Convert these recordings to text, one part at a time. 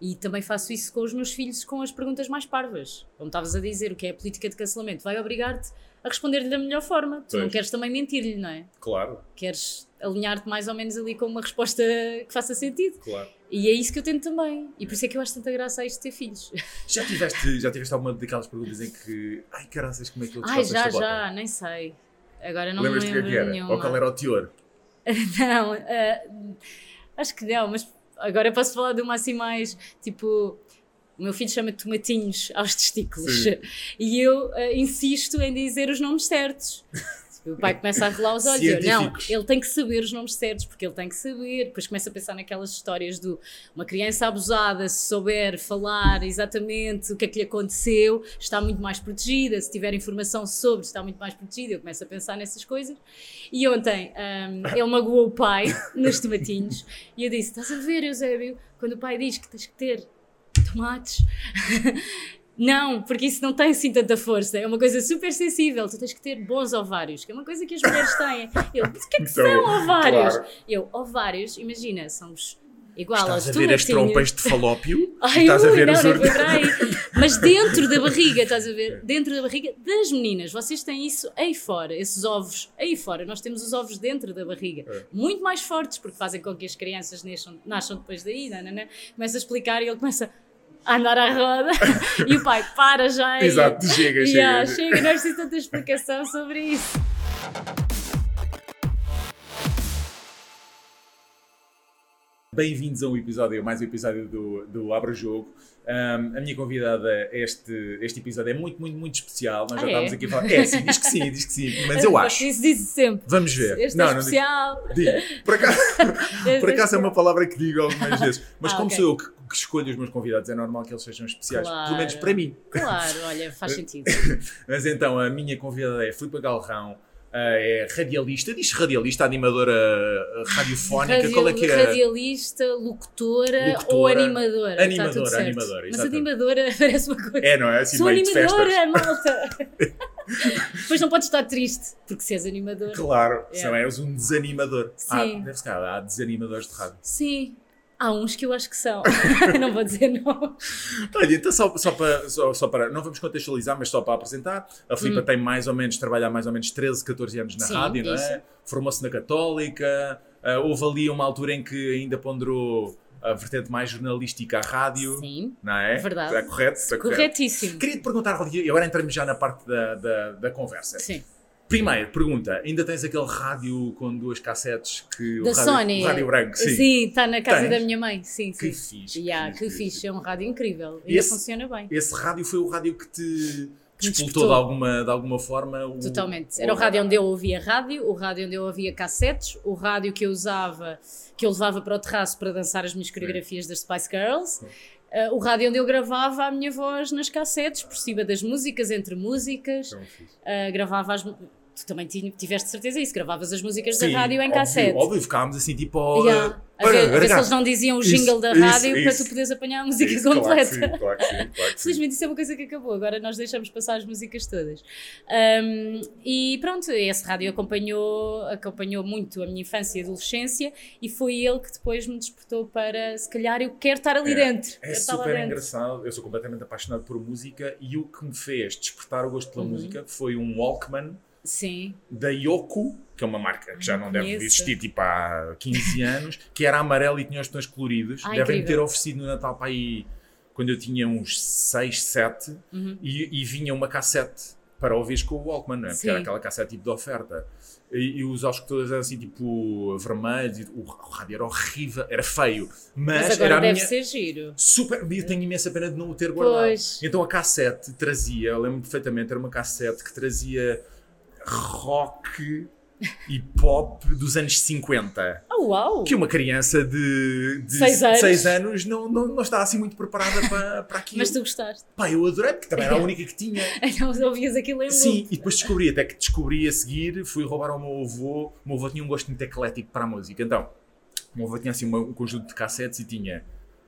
E também faço isso com os meus filhos com as perguntas mais parvas. Como estavas a dizer, o que é a política de cancelamento? Vai obrigar-te a responder-lhe da melhor forma. Tu não Pois. queres também mentir-lhe, não é? Claro, Queres alinhar-te mais ou menos ali com uma resposta que faça sentido. claro. E é isso que eu tento também. E por isso é que eu acho tanta graça a isto de ter filhos. Já tiveste, já tiveste alguma daquelas perguntas em que. Ai, caraças, como é que eu Ai, desfaço já, já, nem sei. Agora não me Lembras-te o que é lembro que era? nenhuma. Ou qual era o teor? Não, eh, acho que não, mas agora posso falar de uma assim mais tipo. O meu filho chama tomatinhos aos testículos Sim. e eu eh, insisto em dizer os nomes certos. O pai começa a relar os olhos. Eu, não, ele tem que saber os nomes certos, porque ele tem que saber. Depois começa a pensar naquelas histórias do uma criança abusada, se souber falar exatamente o que é que lhe aconteceu, está muito mais protegida. Se tiver informação sobre, está muito mais protegida. Eu começo a pensar nessas coisas. E ontem hum, ele magoou o pai nos tomatinhos e eu disse: Estás a ver, Eusébio, quando o pai diz que tens que ter tomates. Não, porque isso não tem assim tanta força. É uma coisa super sensível. Tu tens que ter bons ovários, que é uma coisa que as mulheres têm. Eu, o que é que Então, são ovários? claro. Eu, ovários, imagina, somos igual Estás aos a ver as trompas de falópio Ai, estás a ui, ver não, os aí. Mas dentro da barriga, estás a ver? Dentro da barriga das meninas. Vocês têm isso aí fora, esses ovos aí fora. Nós temos os ovos dentro da barriga. É. Muito mais fortes, porque fazem com que as crianças nasçam, nasçam depois daí. Não, não, não. Começa a explicar e ele começa a andar à roda. e o pai, para já. e- Exato, chega, Yeah, chega. chega, não preciso tanta explicação sobre isso. Bem-vindos a um episódio, mais um episódio do, do Abra Jogo. Um, a minha convidada, este, este episódio é muito, muito, muito especial. Nós já Ah, é? estávamos aqui a falar. É, sim, diz que sim, diz que sim, mas eu acho. Isso diz sempre. Vamos ver. Este não, é não especial. digo. Por acaso, Este por é acaso é uma palavra que digo algumas vezes. Mas Ah, como ok. sou eu que, que escolho os meus convidados, é normal que eles sejam especiais. Claro. Pelo menos para mim. Claro, olha, faz sentido. Mas então, a minha convidada é Filipe Galrão, é radialista, diz radialista, animadora eh, radiofónica, Radio- qual é que é? Radialista, locutora, Locutora, ou animadora. animadora, certo. animadora, Mas exatamente. animadora parece uma coisa. É, não é? Assim, Sou meio animadora, malta! Depois não podes estar triste, porque se és animador. Claro, É. senão és um desanimador. Sim. Ah, deve-se cá, há desanimadores de rádio. Sim. Há uns que eu acho que são. não vou dizer não. Olha, então só, só, para, só, só para. Não vamos contextualizar, mas só para apresentar. A Filipa tem mais ou menos, trabalha há mais ou menos 13, 14 anos na Sim, rádio, não é? isso. Formou-se na Católica. ah, houve ali uma altura em que ainda ponderou a vertente mais jornalística à rádio, Sim, não é? Verdade. Está correto? Está correto. corretíssimo. Queria te perguntar, Rodrigo, e agora entramos já na parte da, da, da conversa. Sim. Primeiro, pergunta: ainda tens aquele rádio com duas cassetes que Da o rádio, Sony. o rádio branco? Sim. Sim, está na casa Tens? da minha mãe. Sim, sim. Que fixe. Yeah, que fixe, fixe. É um rádio incrível. E Ainda esse- funciona bem. Esse rádio foi o rádio que te despertou. de alguma, de alguma forma? O, Totalmente. Era o rádio onde eu ouvia rádio, o rádio onde eu ouvia cassetes, o rádio que eu usava, que eu levava para o terraço para dançar as minhas coreografias das Spice Girls, eh, o rádio onde eu gravava a minha voz nas cassetes, por cima das músicas, entre músicas, eh, gravava as. Tu também ti- tiveste certeza isso, gravavas as músicas Sim, da rádio em óbvio, cassete. Óbvio, ficámos assim tipo. Yeah. A ver, a ver se eles não diziam o Isso, jingle da isso, rádio para isso. tu poderes apanhar a música Isso, claro que completa. sim, claro que sim, claro que. Felizmente isso é uma coisa que acabou, agora nós deixamos passar as músicas todas. Um, e pronto, esse rádio acompanhou, acompanhou muito a minha infância e adolescência e foi ele que depois me despertou para, se calhar, eu quero estar ali É, dentro. É super dentro. engraçado. Eu sou completamente apaixonado por música e o que me fez despertar o gosto pela Uhum. música foi um Walkman Sim, da Yoko, que é uma marca que já não deve existir tipo há 15 anos, que era amarelo e tinha os botões coloridos. Ah, Devem ter oferecido no Natal para aí quando eu tinha uns 6, 7 Uhum. e, e vinha uma cassete para ouvires com o Walkman, não é? Porque era aquela cassete tipo de oferta. E, e os auscultadores eram assim tipo vermelhos, o, o rádio era horrível, era feio, mas, mas era deve minha. ser giro. Super, eu tenho imensa pena de não o ter guardado. Pois. Então a cassete trazia, eu lembro perfeitamente, era uma cassete que trazia rock e pop dos anos 50. Oh, uau! Que uma criança de, de Seis anos. seis anos não, não, não está assim muito preparada para, para aquilo. Mas tu gostaste. Pá, eu adorei, porque também era a única que tinha. Então ouvias aquilo em Sim, e depois descobri, até que descobri a seguir, fui roubar ao meu avô. O meu avô tinha um gosto muito eclético para a música. Então, o meu avô tinha assim um conjunto de cassetes e tinha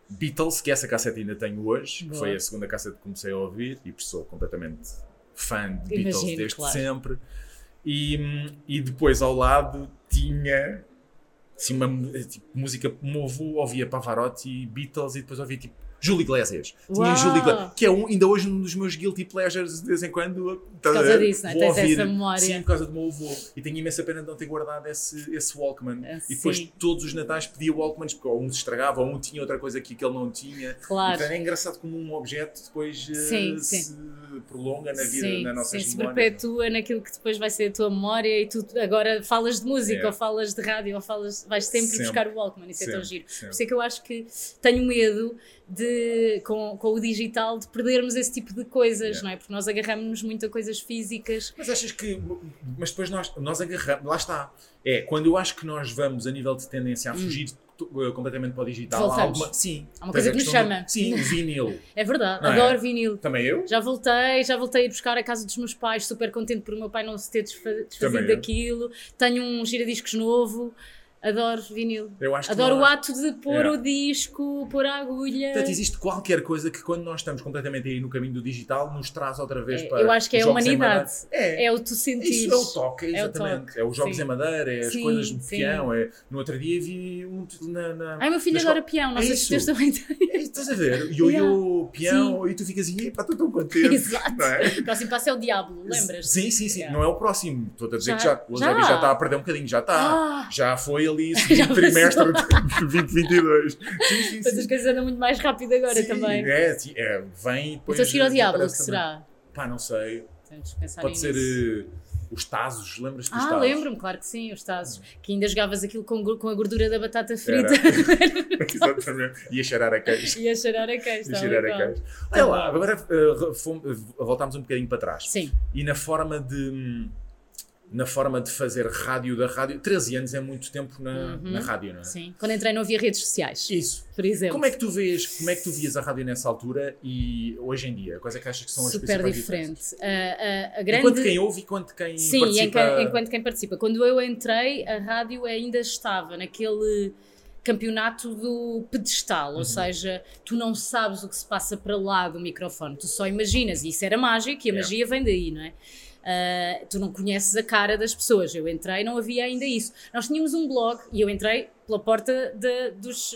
Beatles, que essa cassete ainda tenho hoje, que foi a segunda cassete que comecei a ouvir e por sou completamente fã de Beatles Imagino, desde claro. sempre. E, e depois ao lado tinha assim, uma tipo, música. Avô ouvia Pavarotti, Beatles e depois ouvia tipo Júlio Iglesias. Tinha. Júlio Iglesias, que é um, ainda hoje um dos meus guilty pleasures de vez em quando. Por causa disso, não é? Tens essa memória. Sim, por causa do meu avô. E tenho imensa pena de não ter guardado esse, esse Walkman. Ah, e depois sim. todos os natais pedia Walkmans, porque ou um se estragava, ou um tinha outra coisa aqui que ele não tinha. Claro. Então é engraçado como um objeto depois eh, Sim, se sim. prolonga na vida, sim, na nossa sim, se perpetua naquilo que depois vai ser a tua memória e tu agora falas de música É. ou falas de rádio ou falas, vais sempre, Sempre. buscar o Walkman, isso é tão Sempre, giro. sempre. Por isso é que eu acho que tenho medo de, com, com o digital, de perdermos esse tipo de coisas, É. não é? Porque nós agarramos-nos muito a coisas físicas. Mas achas que. Mas depois nós, nós agarramos. Lá está. É, quando eu acho que nós vamos, a nível de tendência, a fugir to- eh, completamente para o digital, Hum. Voltamos. alguma. Sim. Há uma coisa que nos do- chama. sim, o vinil. É verdade, Não é? adoro vinil. Também eu? Já voltei, já voltei a ir buscar a casa dos meus pais, super contente por o meu pai não se ter desfa- desfazido daquilo. Tenho um giradiscos novo, adoro vinil. Eu acho Adoro não o ato de pôr É. o disco, pôr a agulha. Portanto, existe qualquer coisa que quando nós estamos completamente aí no caminho do digital nos traz outra vez É, para. eu acho que é a humanidade. É. É o tu sentires. Isso é o toque, É o exatamente. toque, É, os jogos sim. em madeira, é as Sim, coisas sim. peão. É... No outro dia vi um na. na Ai, meu filho na adora peão, não É sei se isso. vocês também. É, estás a ver? Ioiô, peão, e tu ficas assim, epá, estou tão contente. Exato. É? O próximo passo é o diabo, lembras? Sim, sim, sim. Não é o próximo. Estou a dizer que já, o já está a perder um bocadinho, já está. Ah. Já foi ali passou. trimestre de 2022. Sim, sim, Mas as sim. coisas andam muito mais rápido agora Sim, também. É, sim, é, vem depois. Então, seguir ao diabo, o que será? Pá, não sei. Temos que pensar Pode ser eh, os Tazos, lembras-te dos Ah, Tazos? lembro-me, claro que sim, os tazos. Que ainda jogavas aquilo com, com a gordura da batata frita Exatamente. E a cheirar a queijo. e a cheirar a queijo. E a estava cheirar a queijo. Olha lá, agora eh, fom- eh, voltámos um bocadinho para trás. Sim, E na forma de. Na forma de fazer rádio da rádio. 13 anos é muito tempo na, Uhum. na rádio, não é? sim. Quando entrei não havia redes sociais, Isso. por exemplo. Como é que tu vês, como é que tu vias a rádio nessa altura e hoje em dia? Quais é que achas que são as Super diferente. diferenças? A, a, grande... Enquanto quem ouve e quanto quem Sim, participa... enquanto, enquanto quem participa. Quando eu entrei, a rádio ainda estava naquele campeonato do pedestal, Uhum. ou seja, tu não sabes o que se passa para lá do microfone, tu só imaginas, e isso era mágico, e a Yeah. magia vem daí, não é? Ah, tu não conheces a cara das pessoas. Eu entrei, não havia ainda isso. Nós tínhamos um blog e eu entrei pela porta de- dos,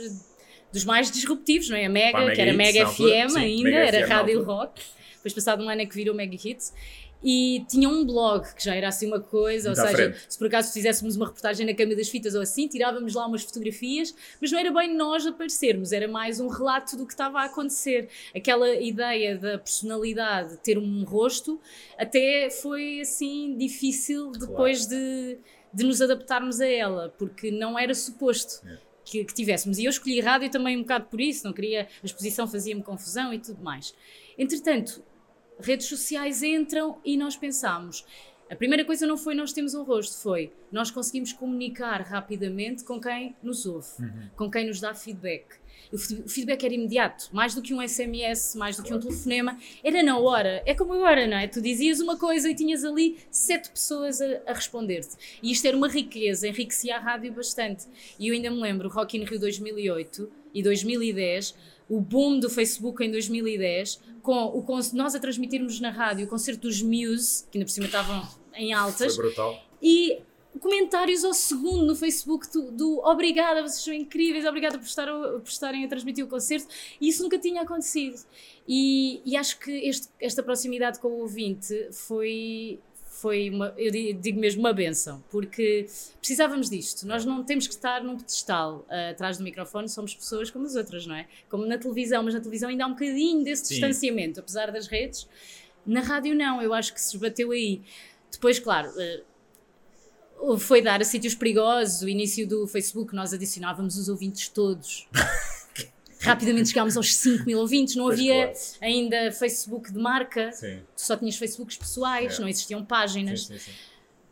dos mais disruptivos, não é? A Mega, Pá, Mega que era Hits, Mega na altura. FM Sim, ainda, Mega era FM Rádio. Rock. Depois, passado um ano, é que virou Mega Hits. E tinha um blog que já era assim uma coisa, Muito ou seja, frente. se por acaso fizéssemos uma reportagem na Câmara das Fitas ou assim, tirávamos lá umas fotografias, mas não era bem nós aparecermos, era mais um relato do que estava a acontecer. Aquela ideia da personalidade ter um rosto até foi assim difícil depois de, de nos adaptarmos a ela, porque não era suposto. É. Que, que tivéssemos. E eu escolhi rádio também um bocado por isso, não queria, a exposição fazia-me confusão e tudo mais. Entretanto, redes sociais entram e nós pensamos. A primeira coisa não foi nós temos um rosto, foi nós conseguimos comunicar rapidamente com quem nos ouve, com quem nos dá feedback. O fe- o feedback era imediato, mais do que um SMS, mais do que um telefonema, era na hora. É como agora, não é? Tu dizias uma coisa e tinhas ali sete pessoas a, a responder-te. E isto era uma riqueza, enriquecia a rádio bastante. E eu ainda me lembro, Rock in Rio 2008 e 2010, o boom do Facebook em 2010, com o nós a transmitirmos na rádio o concerto dos Muse, que ainda por cima estavam em altas, Foi brutal. e comentários ao segundo no Facebook do, do obrigada, vocês são incríveis, obrigada por, estar por estarem a transmitir o concerto, e isso nunca tinha acontecido. E, e acho que este- esta proximidade com o ouvinte foi, foi uma, eu di- digo mesmo, uma benção, porque precisávamos disto. Nós não temos que estar num pedestal ah, atrás do microfone, somos pessoas como as outras, não é? Como na televisão, mas na televisão ainda há um bocadinho desse Sim. distanciamento, apesar das redes. Na rádio, não, eu acho que se esbateu aí. Depois, claro. ah, foi dar a sítios perigosos. O início do Facebook, nós adicionávamos os ouvintes todos. Rapidamente chegámos aos 5 mil ouvintes. Não Pois, havia claro. ainda Facebook de marca, Sim. tu só tinhas Facebooks pessoais, É. não existiam páginas. sim, sim.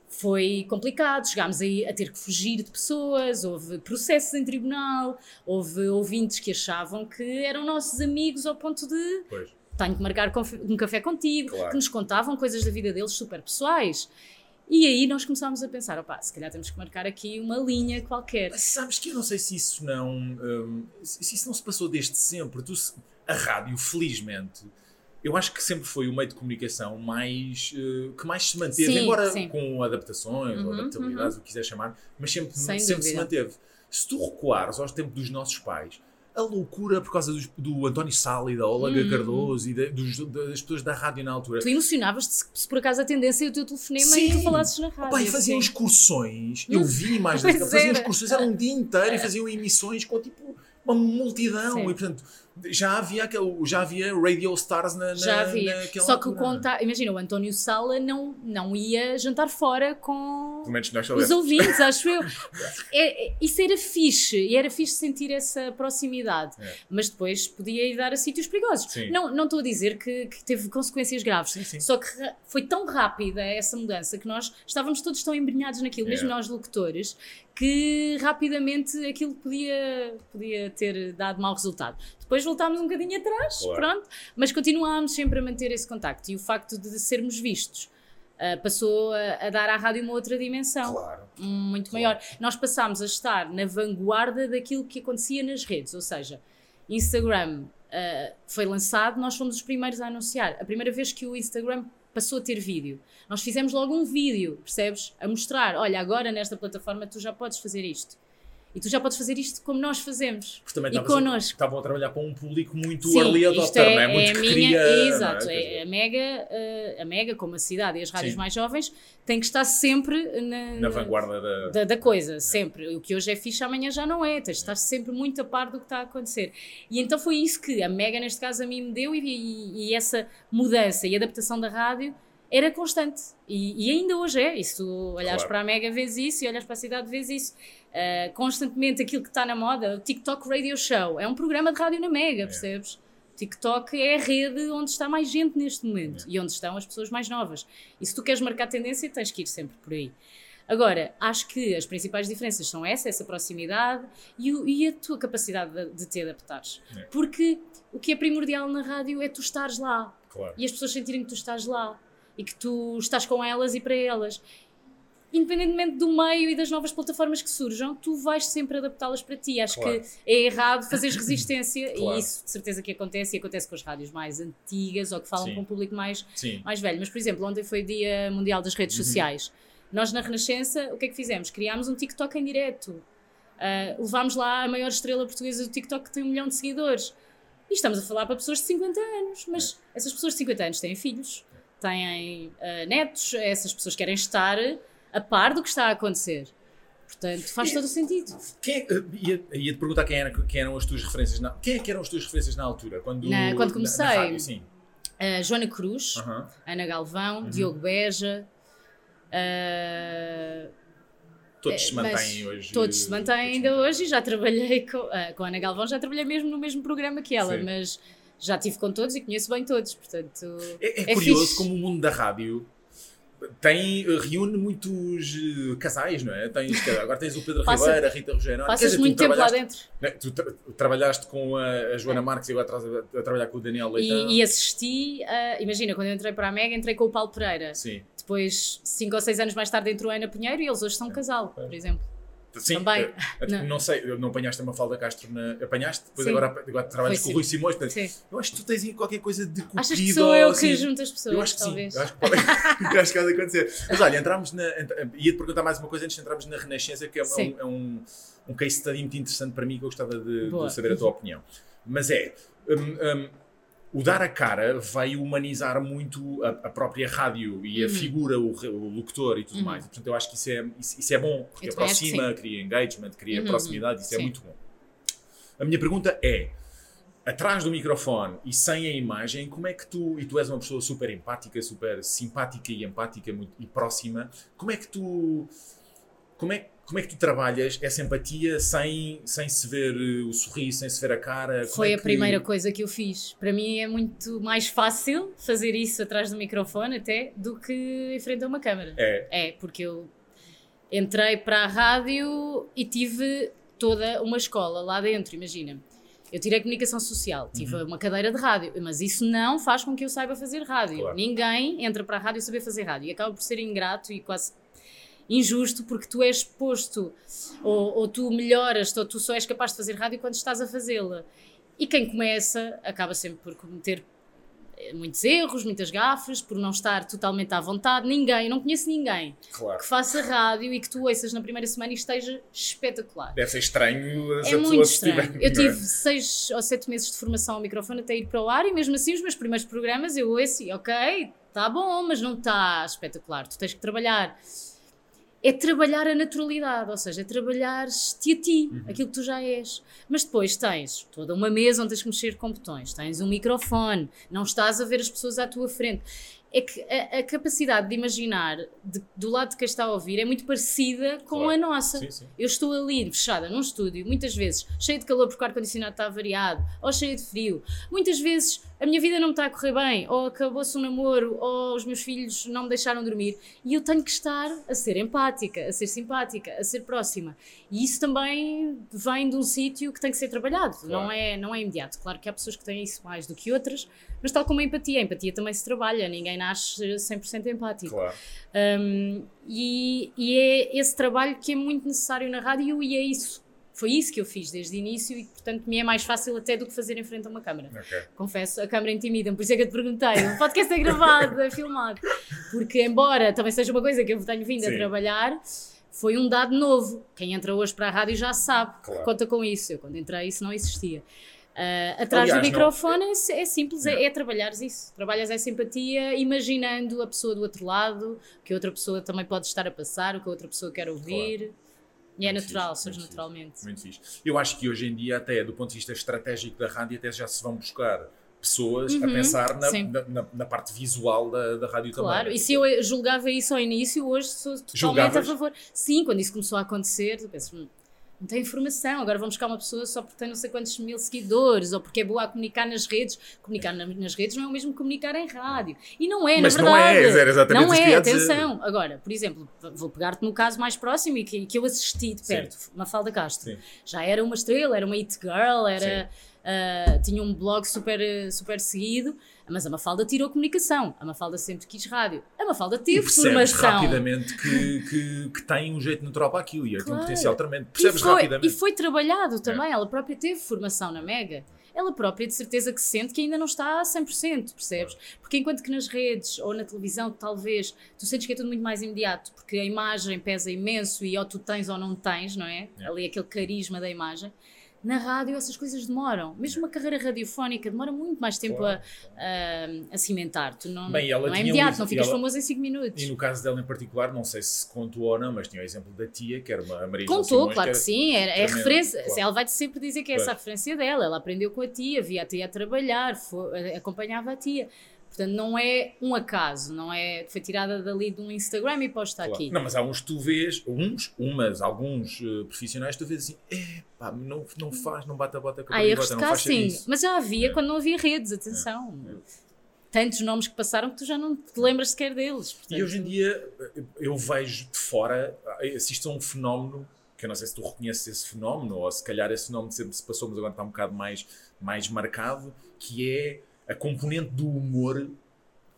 Foi complicado, chegámos aí a ter que fugir de pessoas, houve processos em tribunal, houve ouvintes que achavam que eram nossos amigos ao ponto de Pois. tenho que marcar um café contigo, Claro. que nos contavam coisas da vida deles super pessoais. E aí nós começámos a pensar, opá, se calhar temos que marcar aqui uma linha qualquer. Mas sabes que eu não sei se isso não. hum, se isso não se passou desde sempre. Tu, a rádio, felizmente, eu acho que sempre foi o meio de comunicação mais. eh, que mais se manteve, Sim, embora sim. com adaptações ou Uhum, adaptabilidades, o que quiser chamar, mas sempre, Sem sempre se manteve. Se tu recuares aos tempos dos nossos pais, a loucura por causa dos- do, António Sala e da Olga Cardoso e da- dos- das pessoas da rádio na altura. Tu emocionavas-te se, se por acaso atendessem o teu telefonema Sim. e tu falasses na rádio. Opa, e faziam excursões, eu vi imagens, Pois faziam excursões, era um dia inteiro e faziam emissões com tipo uma multidão Sim. e portanto já havia, aquele, já havia radio stars na, na Já havia. naquela Só que altura. contato. Imagina, o António Sala não, não ia jantar fora com Pelo menos nós os soubemos. ouvintes, acho eu. É- é- isso era fixe, e era fixe sentir essa proximidade. É. Mas depois podia ir dar a sítios perigosos. Sim. Não, não estou a dizer que, que teve consequências graves. Sim, sim. Só que foi tão rápida essa mudança que nós estávamos todos tão embrenhados naquilo, mesmo É. nós locutores, que rapidamente aquilo podia, podia ter dado mau resultado. Depois voltámos um bocadinho atrás, Claro. pronto, mas continuámos sempre a manter esse contacto. E o facto de sermos vistos ah, passou a, a dar à rádio uma outra dimensão Claro. muito Claro. maior. Nós passámos a estar na vanguarda daquilo que acontecia nas redes, ou seja, Instagram ah, foi lançado, nós fomos os primeiros a anunciar. A primeira vez que o Instagram passou a ter vídeo, nós fizemos logo um vídeo, percebes? A mostrar, olha, agora nesta plataforma tu já podes fazer isto. E tu já podes fazer isto como nós fazemos. Porque também E connosco. estavam a trabalhar para um público muito Sim, early adopter, é, não é? Muito é que minha, queria. não exato, é dizer, a Mega, eh, a Mega, como a cidade e as rádios Sim. mais jovens, tem que estar sempre na, Na vanguarda da. da, da coisa, sempre. O que hoje é fixe, amanhã já não é. Tens de estar sempre muito a par do que está a acontecer. E então foi isso que a Mega, neste caso, a mim me deu, e, e- e essa mudança e adaptação da rádio era constante. E, e ainda hoje é. E se tu olhares Claro. para a Mega, vês isso, e olhas para a cidade, vês isso. Ah, constantemente aquilo que está na moda, o TikTok Radio Show, é um programa de rádio na Mega, percebes? TikTok é a rede onde está mais gente neste momento e onde estão as pessoas mais novas. E se tu queres marcar tendência, tens que ir sempre por aí. Agora, acho que as principais diferenças são essa, essa proximidade e, o- e a tua capacidade de, de te adaptares. É. Porque o que é primordial na rádio é tu estares lá Claro. e as pessoas sentirem que tu estás lá e que tu estás com elas e para elas. Independentemente do meio e das novas plataformas que surjam, tu vais sempre adaptá-las para ti. Acho Claro. que é errado fazeres resistência Claro. e isso de certeza que acontece e acontece com as rádios mais antigas ou que falam Sim. com um público mais Sim. mais velho. Mas, por exemplo, ontem foi o Dia Mundial das Redes Uhum. Sociais. Nós, na Renascença, o que é que fizemos? Criámos um TikTok em direto. Ah, levámos lá a maior estrela portuguesa do TikTok, que tem um milhão de seguidores. E estamos a falar para pessoas de 50 anos. Mas essas pessoas de 50 anos têm filhos, têm ah, netos, essas pessoas querem estar a par do que está a acontecer. Portanto, faz todo o sentido. Quem é, ia, ia te perguntar quem, era, quem eram as tuas referências na, quem é que eram as tuas referências na altura? Quando, Na- quando na- comecei? Na, rádio, sim. Ah, Joana Cruz, Aham. Ana Galvão, Uhum. Diogo Beja. ah, Todos se É, mas mantêm hoje. Todos se mantêm ainda hoje e já trabalhei com, com a Ana Galvão, já trabalhei mesmo no mesmo programa que ela, Sim. mas já estive com todos e conheço bem todos, portanto. É, é É curioso fixe. como o mundo da rádio tem, reúne muitos eh, casais, não é? Tens, agora tens o Pedro Passa- Ribeiro, a Rita Rogeroni. Quer Passas dizer, muito tempo lá dentro né, Tu tra- trabalhaste com a, a Joana Marques e agora estás a, a trabalhar com o Daniel Leitão. e, e assisti. ah, imagina, quando eu entrei para a Mega, entrei com o Paulo Pereira. Sim. Depois, cinco ou seis anos mais tarde, entrou a Ana Pinheiro e eles hoje são um casal, por exemplo. Sim, Também. eh, eh, Não. não. sei, não apanhaste a Mafalda Castro na. Apanhaste? Depois Sim. agora, agora trabalhas Foi com o Rui Simões. portanto, Sim. Eu acho que tu tens aí qualquer coisa de cupido. Achas que sou eu assim. que junto as pessoas? Eu acho que talvez. sim, eu acho que pode, eu acho que pode acontecer. Mas olha, entramos na. Ia-te perguntar mais uma coisa antes de entrarmos na Renascença, que é, um, é um, um case study muito interessante para mim que eu gostava de, de saber a tua opinião. Mas é. hum, hum, o dar a cara veio humanizar muito a, a própria rádio e a Uhum. figura, o, o locutor e tudo Uhum. mais. Portanto, eu acho que isso é, isso, isso é bom, porque Eu que aproxima, cria engagement, cria Uhum, proximidade, isso é sim. muito bom. A minha pergunta é: atrás do microfone e sem a imagem, como é que tu, e tu és uma pessoa super empática, super simpática e empática muito, e próxima, como é que tu, como é, como é que tu trabalhas essa empatia sem, sem se ver eh, o sorriso, sem se ver a cara? Como Foi é a que- primeira coisa que eu fiz. Para mim é muito mais fácil fazer isso atrás do microfone até do que em frente a uma câmara. É, É, porque eu entrei para a rádio e tive toda uma escola lá dentro, imagina. Eu tirei comunicação social, tive Uhum. uma cadeira de rádio, mas isso não faz com que eu saiba fazer rádio. Claro. Ninguém entra para a rádio saber fazer rádio e acaba por ser ingrato e quase injusto porque tu és posto ou, ou tu melhoras ou tu só és capaz de fazer rádio quando estás a fazê-la. E quem começa acaba sempre por cometer muitos erros, muitas gafas, por não estar totalmente à vontade. Ninguém, não conheço ninguém Claro. que faça rádio e que tu ouças na primeira semana e esteja espetacular. Deve ser estranho É muito estranho. Eu tive seis ou sete meses de formação ao microfone até ir para o ar e mesmo assim os meus primeiros programas eu ouço e ok, está bom, mas não está espetacular. Tu tens que trabalhar. É trabalhar a naturalidade, ou seja, é trabalhar-te a ti, Uhum. aquilo que tu já és. Mas depois tens toda uma mesa onde tens que mexer com botões, tens um microfone, não estás a ver as pessoas à tua frente. É que a, a capacidade de imaginar de- do lado de quem está a ouvir é muito parecida com Claro. a nossa. Sim, sim. Eu estou ali fechada num estúdio, muitas vezes cheia de calor porque o ar-condicionado está variado, ou cheia de frio. Muitas vezes a minha vida não me está a correr bem, ou acabou-se um namoro, ou os meus filhos não me deixaram dormir. E eu tenho que estar a ser empática, a ser simpática, a ser próxima. E isso também vem de um sítio que tem que ser trabalhado, Claro. não, é, não é imediato. Claro que há pessoas que têm isso mais do que outras, mas tal como a empatia, a empatia também se trabalha, ninguém nasce 100% empático. Claro. Um, e, e é esse trabalho que é muito necessário na rádio e é isso. Foi isso que eu fiz desde o início e, portanto, me é mais fácil até do que fazer em frente a uma câmara. Ok. Confesso, a câmara intimida-me, por isso é que eu te perguntei. O podcast é gravado, é filmado. Porque, embora também seja uma coisa que eu tenho vindo Sim. a trabalhar, foi um dado novo. Quem entra hoje para a rádio já sabe, Claro. conta com isso. Eu, quando entrei, isso não existia. Ah, atrás Aliás, do microfone é, é simples, é, é trabalhares isso. Trabalhas essa empatia, imaginando a pessoa do outro lado, o que a outra pessoa também pode estar a passar, o que a outra pessoa quer ouvir. E é natural, surge naturalmente. Muito fixe. Eu acho que hoje em dia, até do ponto de vista estratégico da rádio, até já se vão buscar pessoas a Uhum, pensar na, na, na- na parte visual da, da rádio Claro, também. e se eu julgava isso ao início, hoje sou totalmente Julgavas? a favor. Sim, quando isso começou a acontecer, eu penso, "Hum, não tem informação, agora vamos buscar uma pessoa só porque tem não sei quantos mil seguidores, ou porque é boa a comunicar nas redes. Comunicar na- nas redes não é o mesmo que comunicar em rádio. E não é, Mas na não é, verdade. era exatamente Não é, dizer. atenção. Agora, por exemplo, vou pegar-te no caso mais próximo e que, que eu assisti de Sim. perto, Mafalda Castro. Sim. Já era uma estrela, era uma it girl, era, ah, tinha um blog super, super seguido, mas a Mafalda tirou comunicação. A Mafalda sempre quis rádio. A Mafalda E teve percebes formação. rapidamente que, que, que tem um jeito natural para aquilo e é tem um Claro. potencial tremendo. E Percebes foi, rapidamente. e foi trabalhado também. Ela própria teve formação na Mega. Ela própria, de certeza, que sente que ainda não está a 100%, percebes? Porque enquanto que nas redes ou na televisão, talvez, tu sentes que é tudo muito mais imediato, porque a imagem pesa imenso e ou tu tens ou não tens, não é? É. Ali aquele carisma da imagem. Na rádio essas coisas demoram. Mesmo uma carreira radiofónica demora muito mais tempo Claro. a, a, cimentar. Tu não, Bem, não é um imediato, ex- não ficas ela- famoso em 5 minutos. E no caso dela em particular, não sei se contou ou não, mas tinha o exemplo da tia, que era uma Maria Contou, Simões, claro que era- sim, era, é referência. claro. Ela vai sempre dizer que é essa a referência dela. Ela aprendeu com a tia, via a tia a trabalhar, fo- eh, acompanhava a tia. Portanto, não é um acaso, não é. Foi tirada dali de um Instagram e posta Claro. aqui. Não, mas há uns que tu vês, uns, umas, alguns eh, profissionais, tu vês assim, é pá, não, não faz, não bate a bota com a erros Bota, de não faz casting, isso. mas já havia É. quando não havia redes, atenção. Tantos nomes que passaram que tu já não te lembras sequer deles. E hoje em portanto- dia eh, eu vejo de fora, assisto a um fenómeno, que eu não sei se tu reconheces esse fenómeno, ou se calhar esse fenómeno sempre se passou, mas agora está um bocado mais, mais marcado, que é a componente do humor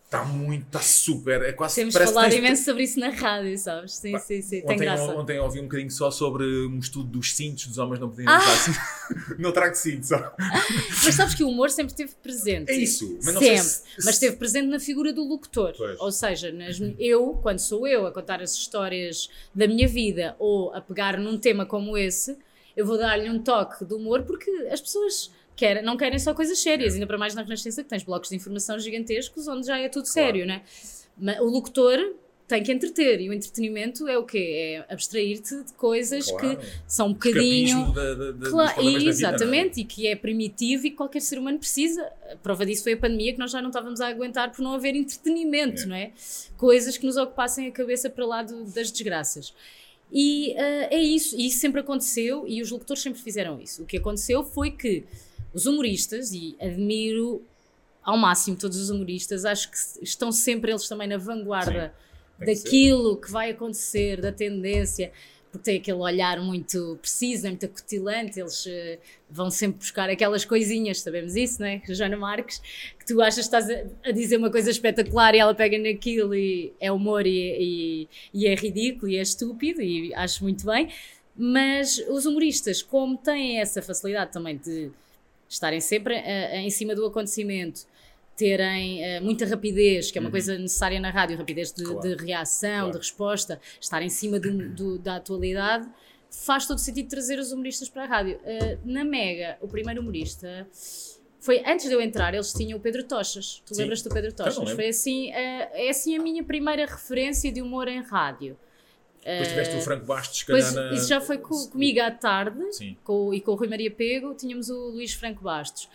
está muito, está super, é quase Temos falado tens- imenso sobre isso na rádio, sabes? Sim, Pá, sim, sim. Tem Ontem, graça. ontem ouvi um bocadinho só sobre um estudo dos cintos, dos homens não podiam Ah! usar cintos. não trago cintos, só. Mas sabes que o humor sempre esteve presente. É isso, mas não sempre. se- Mas esteve presente na figura do locutor. Pois. Ou seja, nas- eu, quando sou eu a contar as histórias da minha vida ou a pegar num tema como esse, eu vou dar-lhe um toque de humor porque as pessoas querem, não querem só coisas sérias, ainda para mais na Renascença que tens blocos de informação gigantescos onde já é tudo sério, né? Mas o locutor tem que entreter e o entretenimento é o quê? É abstrair-te de coisas Claro. que são um bocadinho. Da, da, da, Claro, da vida, é? exatamente, e que é primitivo e que qualquer ser humano precisa. A prova disso foi a pandemia, que nós já não estávamos a aguentar por não haver entretenimento, É. não é? Coisas que nos ocupassem a cabeça para lá do- das desgraças. E ah, é isso, e isso sempre aconteceu, e os locutores sempre fizeram isso. O que aconteceu foi que os humoristas, e admiro ao máximo todos os humoristas, acho que estão sempre eles também na vanguarda Tem que daquilo que vai acontecer, da tendência, porque tem aquele olhar muito preciso, é muito acutilante, eles eh, vão sempre buscar aquelas coisinhas, sabemos isso, não é? Joana Marques, que tu achas que estás a, a dizer uma coisa espetacular e ela pega naquilo e é humor e, e- e é ridículo e é estúpido e acho muito bem, mas os humoristas, como têm essa facilidade também de estarem sempre eh, em cima do acontecimento, terem uh, muita rapidez, que é uma uhum. coisa necessária na rádio, rapidez de, claro. de reação, claro. de resposta, estar em cima do, do, da atualidade, faz todo sentido trazer os humoristas para a rádio. Uh, na Mega, o primeiro humorista foi antes de eu entrar, eles tinham o Pedro Tochas. Tu lembras do Pedro Tochas? Foi assim, uh, é assim a minha primeira referência de humor em rádio. Depois tiveste o Franco Bastos, pois, na... Isso já foi com, comigo à tarde com, e com o Rui Maria Pego, tínhamos o Luís Franco Bastos.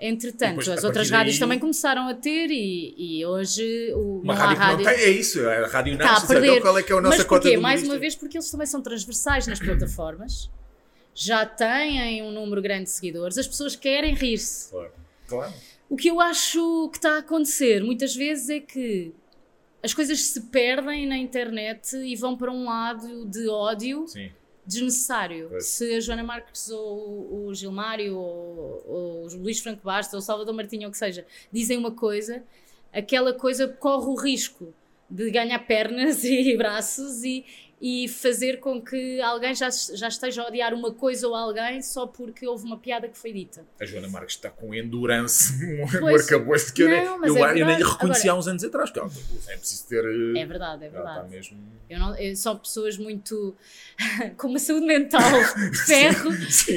Entretanto, depois, as outras rádios daí... também começaram a ter e, e hoje o, uma rádio, rádio... Tem, é isso, a rádio não está a perder. Então qual é que é a nossa Mas cota porquê? Mais uma vez porque eles também são transversais nas plataformas, já têm um número grande de seguidores, as pessoas querem rir-se. Claro. claro. O que eu acho que está a acontecer muitas vezes é que as coisas se perdem na internet e vão para um lado de ódio. Sim desnecessário. Se a Joana Marques ou o Gilmário ou, ou o Luís Franco Bastos ou o Salvador Martinho ou o que seja dizem uma coisa, aquela coisa corre o risco de ganhar pernas e braços e, e fazer com que alguém já, já esteja a odiar uma coisa ou alguém só porque houve uma piada que foi dita. A Joana Marques está com endurance, um arcabouço que não, eu, eu, é eu, nem lhe reconheci há uns anos atrás, porque é preciso ter. Eh, é verdade, é verdade. Mesmo... Eu não, eu, são pessoas muito. com uma saúde mental de ferro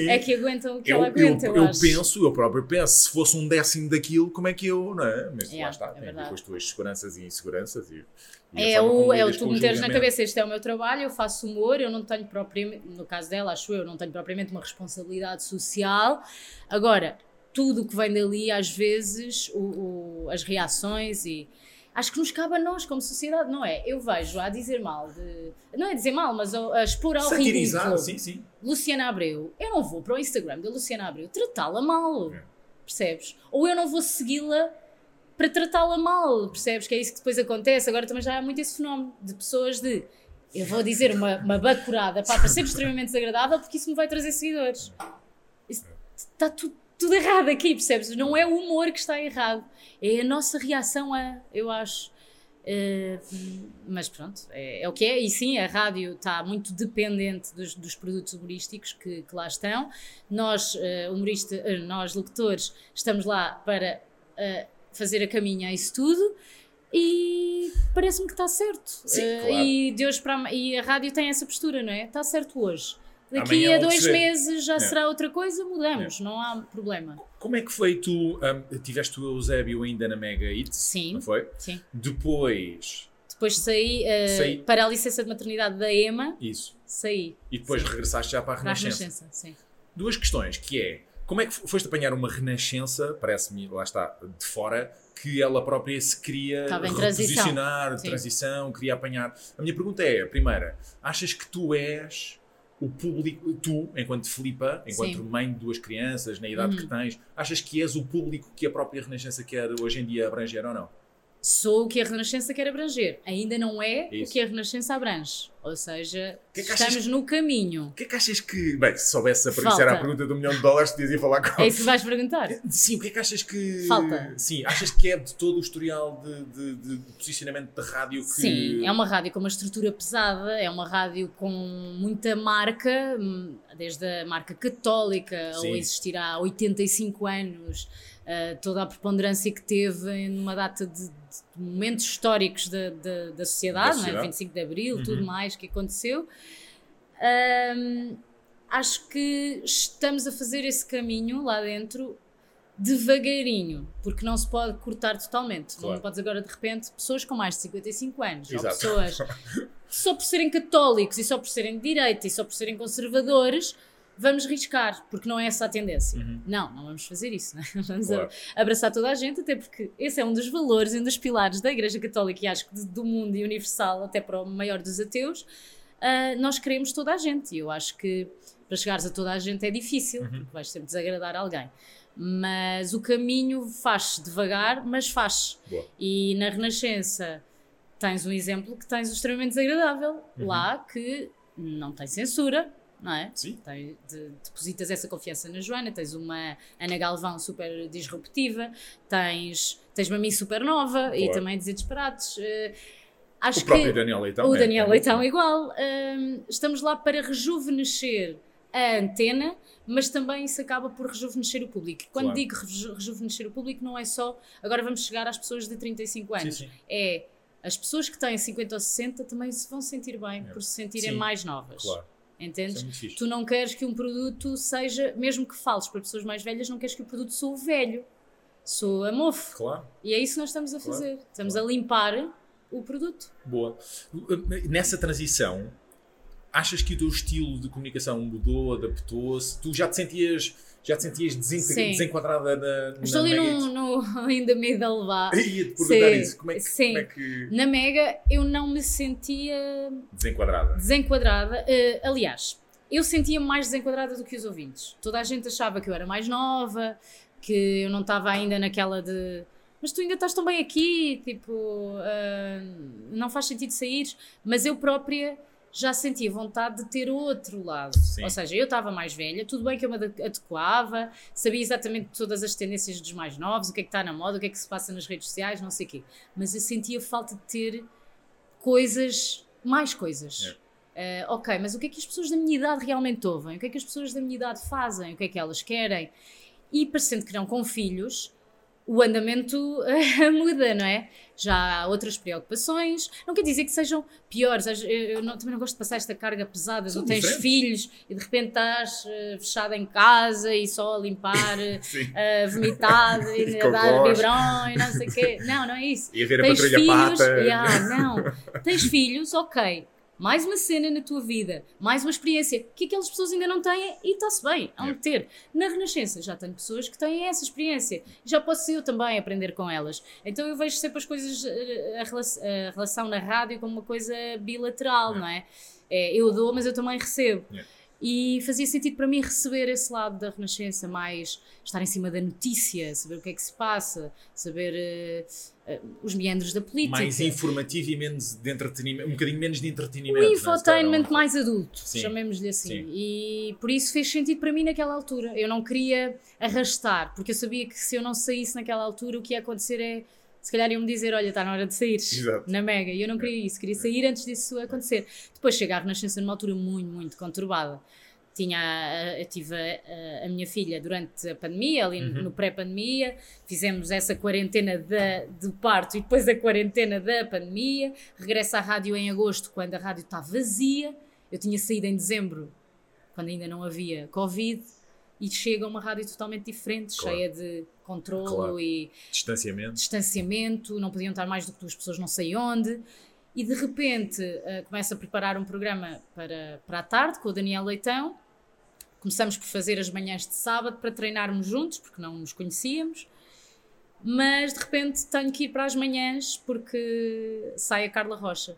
é que aguentam o que ela aguenta. Eu, eu penso, eu próprio penso, se fosse um décimo daquilo, como é que eu. Não é? Mas é, lá está, é tem depois tuas seguranças e inseguranças e é o, é o tu meteres na cabeça, este é o meu trabalho, eu faço humor, eu não tenho propriamente, no caso dela, acho eu, não tenho propriamente uma responsabilidade social. Agora, tudo o que vem dali, às vezes, o, o, as reações e. Acho que nos cabe a nós, como sociedade, não é? Eu vejo a dizer mal, de, não é dizer mal, mas a, expor ao ridículo. Sim, sim. Luciana Abreu, eu não vou para o Instagram da Luciana Abreu tratá-la mal, é. percebes? Ou eu não vou segui-la para tratá-la mal, percebes? Que é isso que depois acontece. Agora também já há muito esse fenómeno de pessoas de eu vou dizer uma, uma bacurada pá, para ser extremamente desagradável porque isso me vai trazer seguidores. está tudo, tudo errado aqui, percebes? Não é o humor que está errado, é a nossa reação a, eu acho. Uh, mas pronto, é, é, o que é. E sim, a rádio está muito dependente dos, dos produtos humorísticos que, que, lá estão. Nós, uh, humorista, uh, nós, locutores, estamos lá para fazer a caminha a isso tudo e parece-me que está certo. Sim, uh, claro. e, de hoje para, e a rádio tem essa postura, não é? Está certo hoje. Daqui Amanhã a dois meses já é. será outra coisa, mudamos, é. não há problema. Como é que foi tu? Um, tiveste o Eusébio ainda na Mega It? Sim. Não foi? Sim. Depois. Depois saí, uh, saí, para a licença de maternidade da EMA. Isso. Saí. E depois sim. regressaste já para a Renascença. Para a Renascença, sim. Duas questões, que é como é que foste apanhar uma renascença, parece-me, lá está, de fora, que ela própria se queria reposicionar, transição. transição, queria apanhar. A minha pergunta é, primeira, achas que tu és o público, tu, enquanto Filipa, enquanto Sim. mãe de duas crianças, na idade uhum. que tens, achas que és o público que a própria Renascença quer hoje em dia abranger ou não? Sou o que a Renascença quer abranger. Ainda não é Isso. o que a Renascença abrange. Ou seja, que é que estamos achas, no caminho. O que é que achas que. Bem, se soubesse a, isso era a pergunta do milhão de dólares, te ia falar com. É isso que vais perguntar. Sim, o que é que achas que. Falta. Sim, achas que é de todo o historial de, de, de posicionamento da rádio que. Sim, é uma rádio com uma estrutura pesada, é uma rádio com muita marca, desde a marca católica, Sim. ou existir há 85 anos uh, toda a preponderância que teve numa data de, de momentos históricos da, da, da sociedade, da é? 25 de Abril, uhum. tudo mais que aconteceu. Um, acho que estamos a fazer esse caminho lá dentro devagarinho, porque não se pode cortar totalmente. Claro. Não podes agora de repente pessoas com mais de 55 anos, Exato. ou pessoas só por serem católicos e só por serem de direita e só por serem conservadores vamos riscar, porque não é essa a tendência. Uhum. Não, não vamos fazer isso. Né? Vamos claro. abraçar toda a gente, até porque esse é um dos valores um dos pilares da Igreja Católica e acho que do mundo e universal, até para o maior dos ateus. Uh, nós queremos toda a gente e eu acho que para chegares a toda a gente é difícil, uhum. porque vais sempre desagradar alguém. Mas o caminho faz devagar, mas faz. Boa. E na Renascença tens um exemplo que tens o extremamente desagradável uhum. lá, que não tem censura, não é? Sim. Tem, de, depositas essa confiança na Joana, tens uma Ana Galvão super disruptiva, tens, tens uma mim super nova claro. e também dizer disparates. Uh, acho o próprio que Daniel Leitão. O é, Daniel é, Leitão igual. Uh, estamos lá para rejuvenescer a antena, mas também isso acaba por rejuvenescer o público. Quando Claro. digo reju- rejuvenescer o público, não é só agora vamos chegar às pessoas de 35 anos. Sim, sim. É as pessoas que têm 50 ou 60 também se vão sentir bem É. por se sentirem Sim, mais novas. Claro. Entendes? É. Tu não queres que um produto seja, mesmo que fales para pessoas mais velhas, não queres que o produto soe velho, soa mofo. Claro. E é isso que nós estamos a Claro, fazer. Estamos claro. a limpar o produto. Boa. Nessa transição, achas que o teu estilo de comunicação mudou, adaptou-se? Tu já te sentias, já te sentias desintegra- desenquadrada na, Estou na ali Mega no, no in the middle vá. Ia-te perguntar Sim, isso. Como é, que, sim. como é que. Na Mega eu não me sentia Desenquadrada. desenquadrada. Eh, aliás, eu sentia mais desenquadrada do que os ouvintes. Toda a gente achava que eu era mais nova, que eu não estava ainda naquela de. Mas tu ainda estás tão bem aqui, tipo, ah, não faz sentido sair. Mas eu própria já sentia vontade de ter outro lado. Sim. Ou seja, eu estava mais velha, tudo bem que eu me ade- adequava, sabia exatamente todas as tendências dos mais novos, o que é que está na moda, o que é que se passa nas redes sociais, não sei o quê. Mas eu sentia falta de ter coisas, mais coisas. É. Uh, ok, mas o que é que as pessoas da minha idade realmente ouvem? O que é que as pessoas da minha idade fazem? O que é que elas querem? E parecendo que não com filhos, o andamento muda, não é? Já há outras preocupações. Não quer dizer que sejam piores. Eu não- também não gosto de passar esta carga pesada. São Tu tens filhos e de repente estás uh, fechada em casa e só a limpar, uh, vomitado e, E a dar biberão e não sei o quê. Não, não é isso E a ver a tens patrulha filhos, pata. yeah, não, tens filhos, ok. Mais uma cena na tua vida, mais uma experiência que aquelas pessoas ainda não têm e está-se bem, hão de ter. Na Renascença já tenho pessoas que têm essa experiência, já posso eu também aprender com elas. Então eu vejo sempre as coisas, eh, a, rela- a relação na rádio como uma coisa bilateral, Yeah. não é? É, Eu dou, mas eu também recebo. Yeah. E fazia sentido para mim receber esse lado da Renascença, mais estar em cima da notícia, saber o que é que se passa, saber eh, eh, os meandros da política. Mais informativo e menos de entretenimento, um bocadinho menos de entretenimento. é? Se calhar, infotainment é? mais adulto, chamemos-lhe assim. Sim. E por isso fez sentido para mim naquela altura. Eu não queria arrastar, porque eu sabia que se eu não saísse naquela altura, o que ia acontecer é. Se calhar iam-me dizer: Olha, está na hora de sair na Mega. E eu não queria isso, queria sair antes disso acontecer. Depois chegar à Renascença numa altura muito, muito conturbada. Tinha, a- eu tive a, a minha filha durante a pandemia, ali Uhum. no pré-pandemia, fizemos essa quarentena da, do parto e depois a quarentena da pandemia. Regresso à rádio em agosto, quando a rádio está vazia. Eu tinha saído em dezembro, quando ainda não havia Covid, e chega a uma rádio totalmente diferente, Claro. cheia de controlo Claro. e Distanciamento. distanciamento, não podiam estar mais do que duas pessoas, não sei onde. E de repente eh, começa a preparar um programa para, para a tarde com o Daniel Leitão. Começamos por fazer as manhãs de sábado para treinarmos juntos, porque não nos conhecíamos. Mas de repente tenho que ir para as manhãs porque sai a Carla Rocha.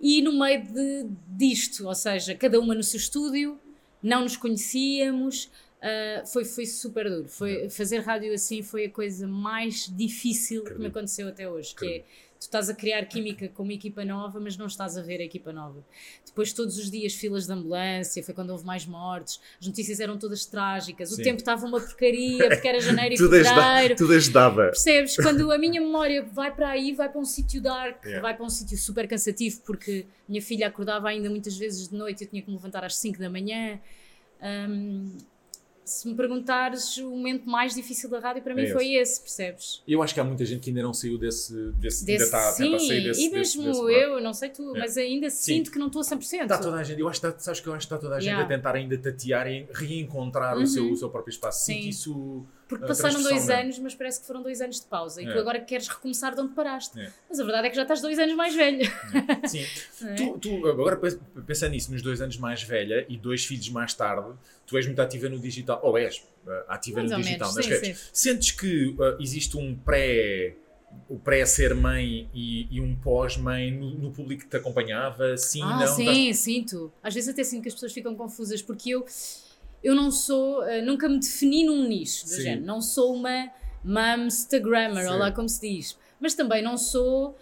E no meio de, disto, ou seja, cada uma no seu estúdio, não nos conhecíamos, ah, foi, foi super duro. Foi, fazer rádio assim foi a coisa mais difícil que me Acredito. aconteceu até hoje. Que é, tu estás a criar química com uma equipa nova, mas não estás a ver a equipa nova. Depois, todos os dias, filas de ambulância, foi quando houve mais mortes, as notícias eram todas trágicas, o Sim. tempo estava uma porcaria, porque era janeiro e fevereiro. tudo ajudava. Percebes? Quando a minha memória vai para aí, vai para um sítio dark, Yeah. vai para um sítio super cansativo, porque minha filha acordava ainda muitas vezes de noite, eu tinha que me levantar às 5 da manhã. Hum, se me perguntares, o momento mais difícil da rádio para mim É foi esse, percebes? Eu acho que há muita gente que ainda não saiu desse. desse, ainda Desse, está a sim, tentar sair desse. e desse- mesmo desse buraco. eu, não sei tu, É. mas ainda Sim. sinto que não estou a 100%. Está toda a gente, eu acho que está, sabes que eu acho que está toda a gente Yeah. a tentar ainda tatear e reencontrar o, seu, o seu próprio espaço. Sinto Sim. isso. Porque a passaram dois transversal anos, mas parece que foram dois anos de pausa. E É. tu agora queres recomeçar de onde paraste. É. Mas a verdade é que já estás dois anos mais velho. Sim. não é? Tu, tu, agora pens- pensando nisso, nos dois anos mais velha e dois filhos mais tarde, tu és muito ativa no digital, ou és uh, ativa Mais no digital, menos, nas sim, redes. Sentes que uh, existe um pré. O pré-ser mãe e, e um pós-mãe no, no público que te acompanhava? Sim, ah, não? sim, sinto. Às vezes até sinto que as pessoas ficam confusas porque eu, eu não sou, eh, nunca me defini num nicho do Sim. género. Não sou uma Sim. ou lá como se diz. Mas também não sou,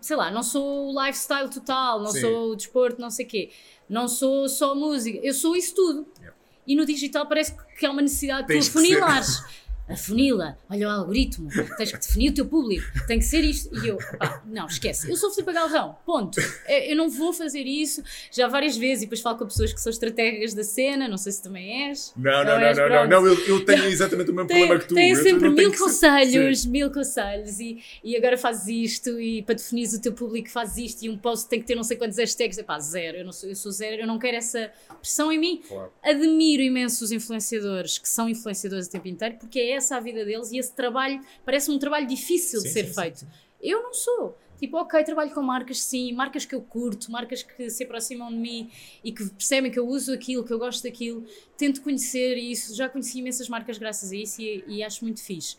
sei lá, não sou o lifestyle total, não Sim. sou o desporto, não sei o quê. Não sou só música. Eu sou isso tudo. Yeah. E no digital parece que há uma necessidade de tu afunilares. afunila, olha o algoritmo, tens que definir o teu público, tem que ser isto. E eu, pá, não, esquece, eu sou Filipe Galrão, ponto. Eu não vou fazer isso já várias vezes e depois falo com pessoas que são estrategas da cena, não sei se também és. Não, não, não, não, não, não, eu, eu tenho exatamente o mesmo tem, problema que tu. Eu sempre mil tenho conselhos, Sim. mil conselhos e, e agora fazes isto e para definir o teu público fazes isto e um post tem que ter não sei quantos hashtags. Epá, zero, eu, não sou, eu sou zero, eu não quero essa pressão em mim. Claro. Admiro imenso os influenciadores que são influenciadores o tempo inteiro porque é essa a vida deles e esse trabalho parece-me um trabalho difícil de Sim, ser sim, sim, feito. Eu não sou. Tipo, ok, trabalho com marcas, sim, marcas que eu curto, marcas que se aproximam de mim e que percebem que eu uso aquilo, que eu gosto daquilo. Tento conhecer isso, já conheci imensas marcas graças a isso e, e acho muito fixe.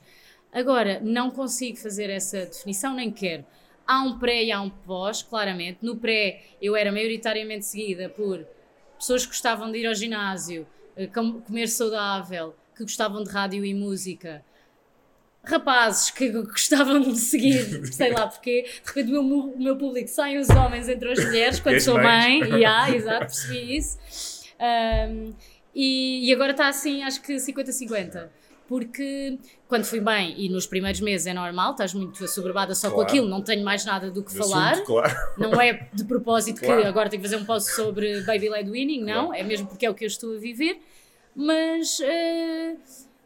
Agora, não consigo fazer essa definição, nem quero. Há um pré e há um pós, claramente. No pré, eu era maioritariamente seguida por pessoas que gostavam de ir ao ginásio, eh, com- comer saudável, que gostavam de rádio e música. Rapazes que gostavam de me seguir, sei lá porque, de repente o meu, o meu público saem os homens entre as mulheres quando sou mãe, e há, exato, percebi isso. Ahm, e, e agora está assim, acho que 50-50. Porque quando fui bem, e nos primeiros meses é normal, estás muito assoberbada só com Claro. aquilo, não tenho mais nada do que Do falar. assunto, claro. Não é de propósito Claro. que agora tenho que fazer um post sobre Baby Led Winning, não. É mesmo porque é o que eu estou a viver. Mas, eh,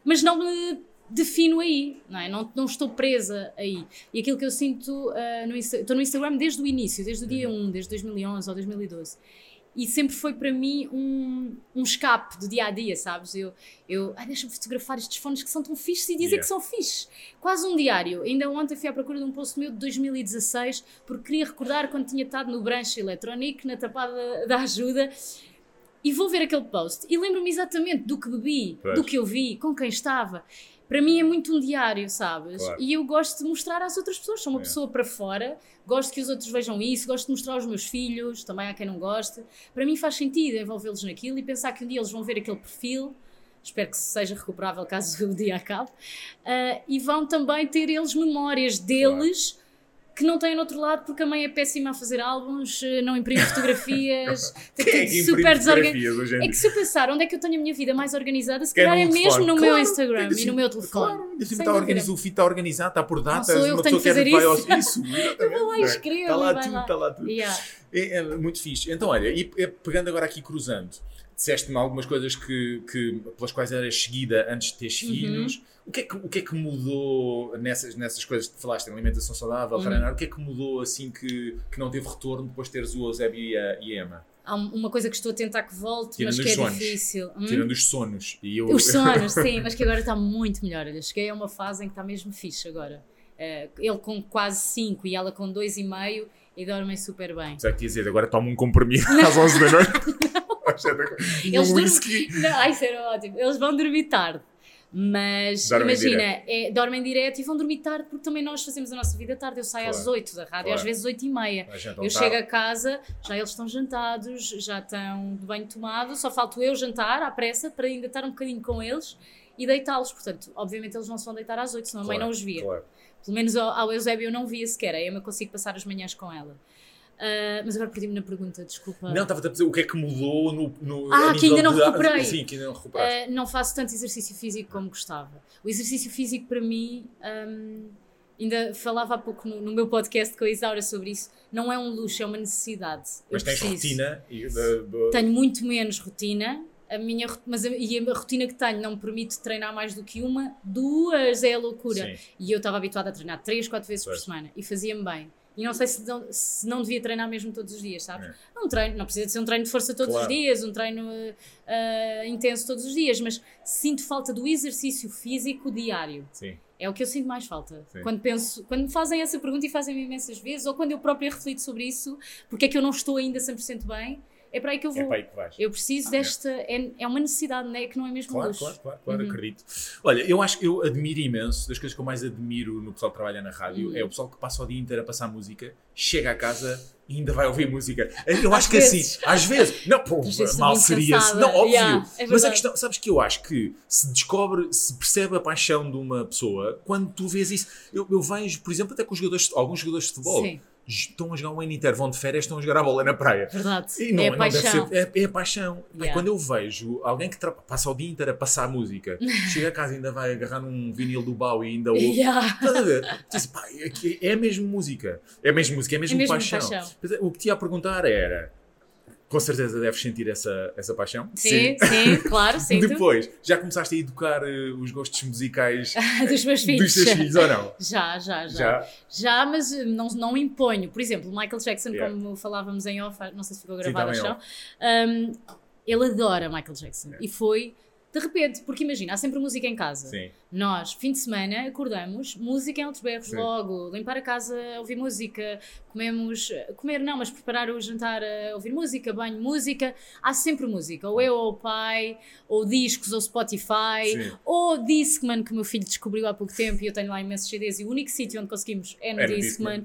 mas não me defino aí, não é? Não, não estou presa aí. E aquilo que eu sinto eh, no estou no Instagram desde o início, desde o dia Uhum. 1, desde 2011 ou 2012. E sempre foi para mim um, um escape do dia a dia, sabes? Eu, eu ai, deixa-me fotografar estes fones que são tão fixes e dizer Yeah. que são fixes. Quase um diário. Ainda ontem fui à procura de um post meu de 2016 porque queria recordar quando tinha estado no branche eletrónico, na tapada da ajuda. E vou ver aquele post e lembro-me exatamente do que bebi, Pois. do que eu vi, com quem estava. Para mim é muito um diário, sabes? Claro. E eu gosto de mostrar às outras pessoas. Sou uma É. pessoa para fora, gosto que os outros vejam isso, gosto de mostrar aos meus filhos, também há quem não goste. Para mim faz sentido envolvê-los naquilo e pensar que um dia eles vão ver aquele perfil. Espero que seja recuperável caso o dia acabe. Ah, e vão também ter eles memórias deles que não têm no outro lado, porque a mãe é péssima a fazer álbuns, eh, não imprime fotografias, tem é tudo que super desorganizado. É que se eu pensar onde é que eu tenho a minha vida mais organizada, se é calhar é mesmo telefone. no Claro, meu Instagram tem que e no meu telefone. Claro, o feed está organizado, está por datas. sou eu uma que tenho que fazer isso. ao- Isso, exatamente. vou lá e escrevo Está lá tudo, está lá tudo. Yeah. É, é muito fixe. Então, olha, e e pegando agora aqui cruzando, disseste-me algumas coisas que, que, pelas quais eras seguida antes de teres Uhum. O que, é que, o que é que mudou nessas, nessas coisas que falaste, alimentação saudável, Uhum. treinar? O que é que mudou assim que, que não teve retorno depois de teres o Eusébio e a, e a Emma? Há um- uma coisa que estou a tentar que volte, Tirando mas que é sonhos. difícil. Hum? Tirando os sonos. E eu, Os sonhos, sim, mas que agora está muito melhor. Olha, cheguei a uma fase em que está mesmo fixe agora. Eh, ele com quase 5 e ela com 2,5 e dormem super bem. Já que dizer, agora toma um comprimido às 11 da noite. Tinha Eles um dormem-. Não, isso era ótimo. Eles vão dormir tarde. Mas Dormem imagina, é, dormem direto e vão dormir tarde porque também nós fazemos a nossa vida tarde. Eu saio às Claro, 8 da rádio, claro. às vezes 8 e meia. Eu chego a casa, já eles estão jantados, já estão de banho tomado, só falto eu jantar à pressa para ainda estar um bocadinho com eles e deitá-los. Portanto, obviamente eles não se vão deitar às 8, senão a mãe Claro, não os via. claro. Pelo menos ao, ao Eusébio eu não via sequer, a Emma consigo passar as manhãs com ela. Ah, mas agora perdi-me na pergunta, desculpa. Não, estava a dizer o que é que mudou no. no Ah, que ainda não de- recuperei. Sim, que ainda não recuperaste. Ah, não faço tanto exercício físico como gostava. O exercício físico para mim, hum, ainda falava há pouco no, no meu podcast com a Isaura sobre isso, não é um luxo, é uma necessidade. Eu Mas tens preciso. rotina. E, de- Tenho muito menos rotina. A minha, mas a, e a rotina que tenho não me permite treinar mais do que uma, duas é a loucura. Sim. E eu estava habituada a treinar três, quatro vezes Pois. por semana e fazia-me bem. E não sei se não, se não devia treinar mesmo todos os dias, sabes? É. Não treino, não precisa de ser um treino de força todos Claro. os dias, um treino eh, intenso todos os dias, mas sinto falta do exercício físico diário. Sim. É o que eu sinto mais falta. Sim. Quando penso, quando me fazem essa pergunta e fazem-me imensas vezes, ou quando eu própria reflito sobre isso, porque é que eu não estou ainda 100% bem, é para aí que eu É vou. para aí que vais. Eu preciso desta. É, é uma necessidade, não é? Que não é mesmo Claro, luxo. claro, claro, claro Uhum. acredito. Olha, eu acho que eu admiro imenso, das coisas que eu mais admiro no pessoal que trabalha na rádio, Uhum. é o pessoal que passa o dia inteiro a passar música, chega a casa e ainda vai ouvir música. Eu acho Às que vezes. assim, às vezes, não, pô, mal seria, cansada. não, óbvio. Yeah, é mas a questão, sabes que eu acho que se descobre, se percebe a paixão de uma pessoa quando tu vês isso. Eu, eu vejo, por exemplo, até com os jogadores, alguns jogadores de futebol. Sim. Estão a jogar um ano inteiro, vão de férias, estão a jogar a bola na praia. Verdade. E não, é não paixão. deve ser. É, é paixão. Yeah. Quando eu vejo alguém que passa o dia inteiro a passar música, chega a casa e ainda vai agarrar num vinil do Bau e ainda ouve. Yeah. Estás a ver? Diz, pá, é, é mesmo música. É mesmo música, é mesmo, mesmo paixão. paixão. Mas, O que te ia a perguntar era: com certeza deves sentir essa, essa paixão? Sim, sim, claro, sinto. Depois, já começaste a educar eh, os gostos musicais Dos meus filhos. dos teus filhos ou não? Já, já, já. Já? Já, mas eh, não, não imponho. Por exemplo, Michael Jackson, Yeah. como falávamos em off, não sei se ficou Sim, gravado estava ou não, um, ele adora Michael Jackson. Yeah. E foi de repente, porque imagina, há sempre música em casa. Sim. Nós, fim de semana, acordamos, música em altos berros Sim. logo, limpar a casa, ouvir música, comemos, comer não, mas preparar o jantar a ouvir música, banho, música. Há sempre música, ou eu ou o pai, ou discos, ou Spotify, Sim. ou Discman, que o meu filho descobriu há pouco tempo e eu tenho lá imensos CDs e o único sítio onde conseguimos é no, É no Discman.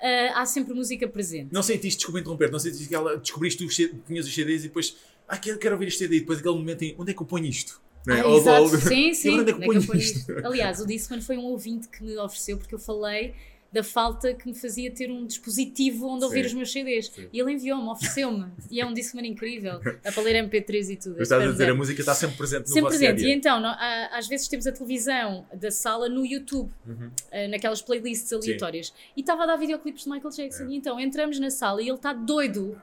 Ah, há sempre música presente. Não sentiste, desculpa interromper, não sentiste que ela descobriste C- tinhas os CDs e depois, ah, quero, quero ouvir CD e depois aquele momento em onde é que eu ponho isto? É? Ah, Ou- exato, ou- sim, e sim. onde é que eu onde ponho ponho isto? isto? Aliás, o Discman foi um ouvinte que me ofereceu porque eu falei da falta que me fazia ter um dispositivo onde ouvir Sim. os meus CDs. Sim. E ele enviou-me, ofereceu-me. e é um Discman incrível. Para ler MP3 e tudo. Mas estás a dizer, a música está sempre presente no Sempre vosso presente. E dia-a-dia. então, às vezes temos a televisão da sala no YouTube, Uhum. eh, naquelas playlists aleatórias. E estava a dar videoclipes de Michael Jackson. É. E então entramos na sala e ele está doido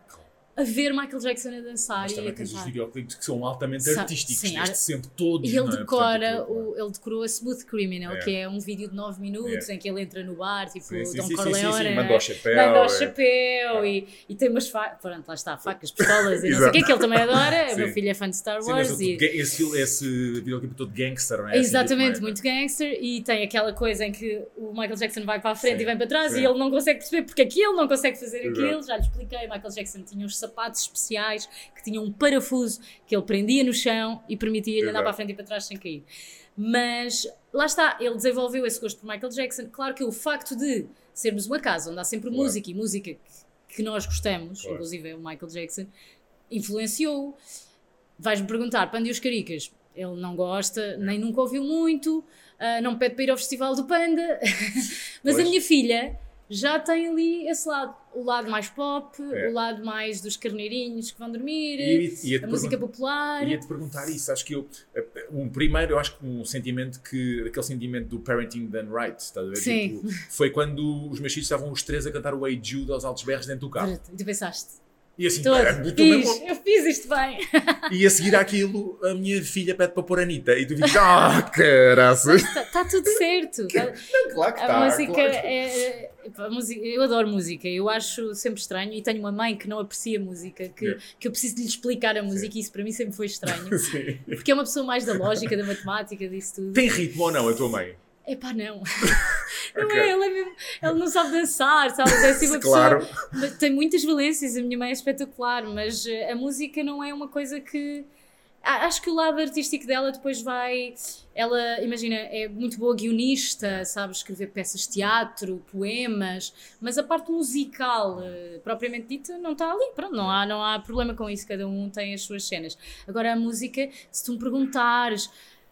a ver Michael Jackson a dançar Mas e a tens os cantar. videoclipes que são altamente Sa- artísticos, sim, desde sempre todos. E ele é? decora, Portanto, o, ele decorou a Smooth Criminal, Yeah. que é um vídeo de 9 minutos Yeah. em que ele entra no bar, tipo Sim, sim, Don sim, Corleone. sim, sim, né? manda ao chapéu. Manda ao é. chapéu e, e tem umas facas, pronto, lá está, facas, pistolas e não sei o que, que ele também adora. O meu filho é fã de Star mas Wars o- e. esse, esse videoclipe todo gangster, não é? Assim, Exatamente, tipo, muito gangster e tem aquela coisa em que o Michael Jackson vai para a frente e vem para trás e ele não consegue perceber porque é que ele não consegue fazer aquilo. Já lhe expliquei, Michael Jackson tinha uns sapatos especiais que tinham um parafuso que ele prendia no chão e permitia-lhe andar para a frente e para trás sem cair. Mas lá está, ele desenvolveu esse gosto por Michael Jackson. Claro que o facto de sermos uma casa onde há sempre Claro. música e música que, que nós gostamos, Claro. inclusive o Michael Jackson, influenciou. Vais-me perguntar, Panda e os Caricas, ele não gosta, nem nunca ouviu muito, ah, não pede para ir ao Festival do Panda, mas a Pois. minha filha já tem ali esse lado, o lado mais pop, É. o lado mais dos carneirinhos que vão dormir, E- ia-te a música popular. Ia-te perguntar isso. Acho que eu. Um primeiro, eu acho que um sentimento que. aquele sentimento do parenting done right, estás a ver? Sim. Tipo, foi quando os meus filhos estavam os três a cantar o Hey Jude aos altos berros dentro do carro. E tu pensaste, E assim, todo, "Ah, tu fiz, eu fiz isto bem. E a seguir àquilo, a minha filha pede para pôr a Anitta. E tu ficas, ah, caraças. Está tá tudo certo. Tá- Claro que A está. música claro é, é- a música- eu adoro música, eu acho sempre estranho e tenho uma mãe que não aprecia música, que, Yeah. que eu preciso de lhe explicar a música e isso para mim sempre foi estranho, Sim. porque é uma pessoa mais da lógica, da matemática, disso tudo. Tem ritmo ou não, a tua mãe? Epá, não. Não Ok. é, ele, é mesmo, ele não sabe dançar, sabe? É assim uma Claro. pessoa. Tem muitas valências, a minha mãe é espetacular, mas eh, a música não é uma coisa que. Acho que o lado artístico dela depois vai. Ela, imagina, é muito boa guionista, sabe escrever peças de teatro, poemas, mas a parte musical, eh, propriamente dita, não está ali. Pronto, não há, não há problema com isso, cada um tem as suas cenas. Agora, a música, se tu me perguntares.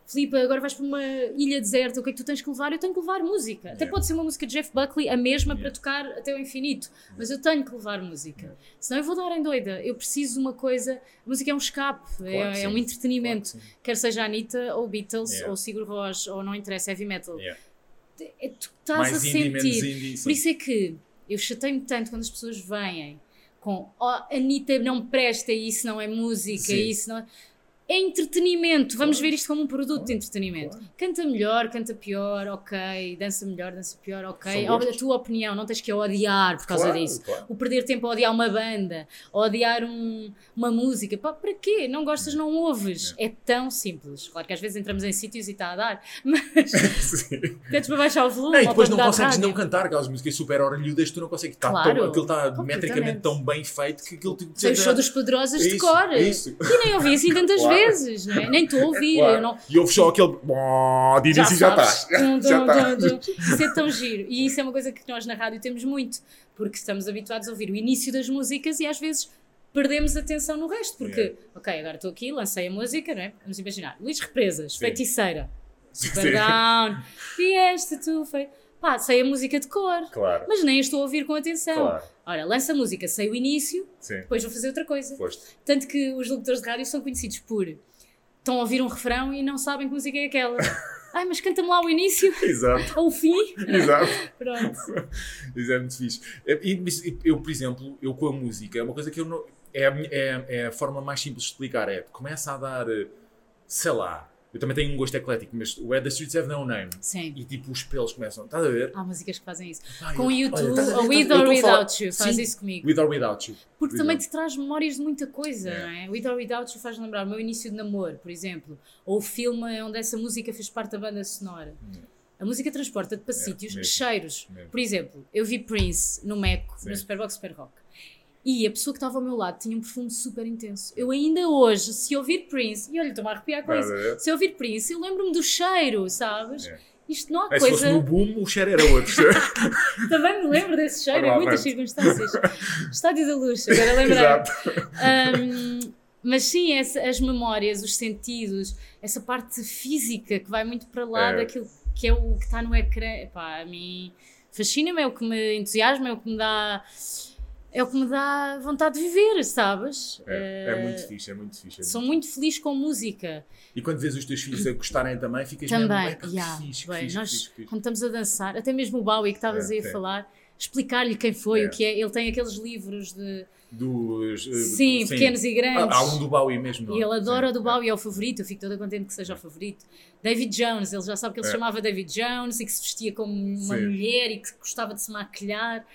Filipe, agora vais para uma ilha deserta, o que é que tu tens que levar? Eu tenho que levar música. Até Yeah. pode ser uma música de Jeff Buckley, a mesma Yeah. para tocar até o infinito, mas eu tenho que levar música. Senão eu vou dar em doida. Eu preciso de uma coisa. A música é um escape, Claro é, é um entretenimento. Claro que sim. Quer seja Anitta, ou Beatles, Yeah. ou Sigur Rós, ou não interessa, heavy metal. Yeah. É, tu estás Mais a indie, sentir. indie. Por isso é que eu chatei-me tanto quando as pessoas vêm com oh, Anitta não presta, isso não é música, Sim. isso não é. É entretenimento, vamos ver isto como um produto de entretenimento. Canta melhor, canta pior, ok. Dança melhor, dança pior, ok. Ó, A tua opinião, não tens que odiar por causa Claro, disso. claro. O perder tempo a odiar uma banda, odiar um- uma música, pá, para quê? Não gostas, não ouves. É tão simples. Claro que às vezes entramos em sítios e está a dar, mas pedes para baixar o volume. E depois não consegues não cantar aquelas músicas super orelhudas, tu não consegues. Está Claro, tão, aquilo está metricamente tão bem feito que aquilo te Sei o show dos poderosos de cor. isso. E nem ouvi assim tantas Claro. Vezes, não é? Nem estou a ouvir. Claro. Eu não, E ouves só aquele. De início já sabes. Tum, Já estás. Isso é tão giro. E isso é uma coisa que nós na rádio temos muito, porque estamos habituados a ouvir o início das músicas e às vezes perdemos atenção no resto, porque, Yeah. ok, agora estou aqui, lancei a música, não é? Vamos imaginar. Luís Represas, Sim. feiticeira. Sim. Super down. Vieste tu, foi. pá, sei a música de cor, Claro. mas nem a estou a ouvir com atenção. Claro. Ora, lança a música, sei o início, Sim. depois vou fazer outra coisa. Foste. Tanto que os locutores de rádio são conhecidos por estão a ouvir um refrão e não sabem que música é aquela. Ai, mas canta-me lá o início, Exato. ou o fim. Exato. Pronto. Isso é muito fixe. É, Eu, por exemplo, eu com a música, é uma coisa que eu não. É é, é a forma mais simples de explicar. É começa a dar, sei lá. Eu também tenho um gosto eclético, mas o Where the Streets Have No Name. Sim. E tipo, os pelos começam. Estás a ver? Há músicas que fazem isso. Com o eu- YouTube, olha, ou With or falar- Without You, faz Sim, isso comigo. With or Without You. Porque por também te traz memórias de muita coisa, É. não é? With or Without You faz lembrar o meu início de namoro, por exemplo. Ou o filme onde essa música fez parte da banda sonora. A música transporta-te para sítios, Hum. mesmo. cheiros. Mesmo. Por exemplo, eu vi Prince no Meco, Sim. no Superbox Super Rock. E a pessoa que estava ao meu lado tinha um perfume super intenso. Eu ainda hoje, se ouvir Prince, e olha, estou-me a arrepiar com isso. Se ouvir Prince, eu lembro-me do cheiro, sabes? É. Isto não há É, se fosse coisa. no boom, o cheiro era outro. Também me lembro desse cheiro em muitas circunstâncias. Estádio da luz, agora lembrei. Exato. Um, mas sim, essa- as memórias, os sentidos, essa parte física que vai muito para lá É. daquilo que é o que está no ecrã. Epá, a mim fascina-me, é o que me entusiasma, é o que me dá. É o que me dá vontade de viver, sabes? É, Eh, é muito fixe, é muito fixe. é Sou muito muito feliz com música. E quando vês os teus filhos a gostarem também, ficas Também. mesmo, "Epá, que yeah, fixe, que bem, fixe, que nós, fixe, que fixe." quando estamos a dançar, até mesmo o Bowie que estavas É, aí a sim. falar, explicar-lhe quem foi, É. o que é. Ele tem aqueles livros de. Dos, eh, Sim, pequenos e grandes. Há um do Bowie mesmo. não E é? ele adora o Sim, do Bowie, é o favorito, eu fico toda contente que seja o favorito. David Jones, ele já sabe que ele se É. chamava David Jones e que se vestia como uma Sim. mulher e que gostava de se maquilhar.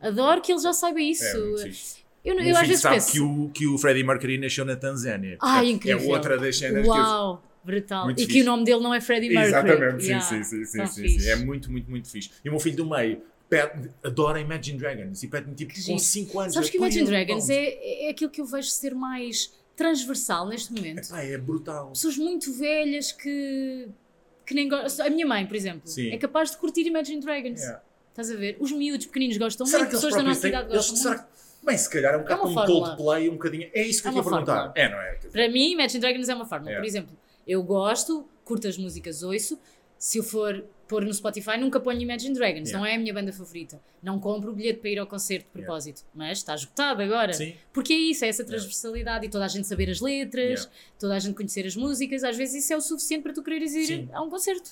Adoro que ele já saiba isso. É, muito fixe. eu eu meu às filho vezes sabe penso. que o, que o Freddie Mercury nasceu na Tanzânia. Ah, Portanto, incrível. É outra das cenas que eu... Uau, brutal. Muito e que fixe. o nome dele não é Freddie Mercury. Exatamente, sim, Yeah, sim, sim, sim, tão sim, sim. É muito, muito, muito fixe. E o meu filho do meio pede, adora Imagine Dragons e pede-me tipo Que com giro. 5 anos. Sabes que eu, Imagine "Põe ele, Dragons vamos." é, é aquilo que eu vejo ser mais transversal neste momento. Epá, é brutal. Pessoas muito velhas que, que nem gostam. A minha mãe, por exemplo, Sim. é capaz de curtir Imagine Dragons. Yeah. Estás a ver? Os miúdos pequeninos gostam Será muito, que eles pessoas da nossa têm- idade eles- gostam será muito. que- Bem, se calhar é um bocado uma como fórmula. Coldplay, um bocadinho. É isso que É eu uma perguntar. fórmula. É, não é? Para mim, Imagine Dragons é uma fórmula. Yeah. Por exemplo, eu gosto, curto as músicas, ouço. Se eu for pôr no Spotify, nunca ponho Imagine Dragons. Yeah. Não é a minha banda favorita. Não compro o bilhete para ir ao concerto de propósito. Mas está esgotado agora. Sim. Porque é isso, é essa transversalidade e toda a gente saber as letras, Yeah. toda a gente conhecer as músicas. Às vezes isso é o suficiente para tu quereres ir Sim. a um concerto.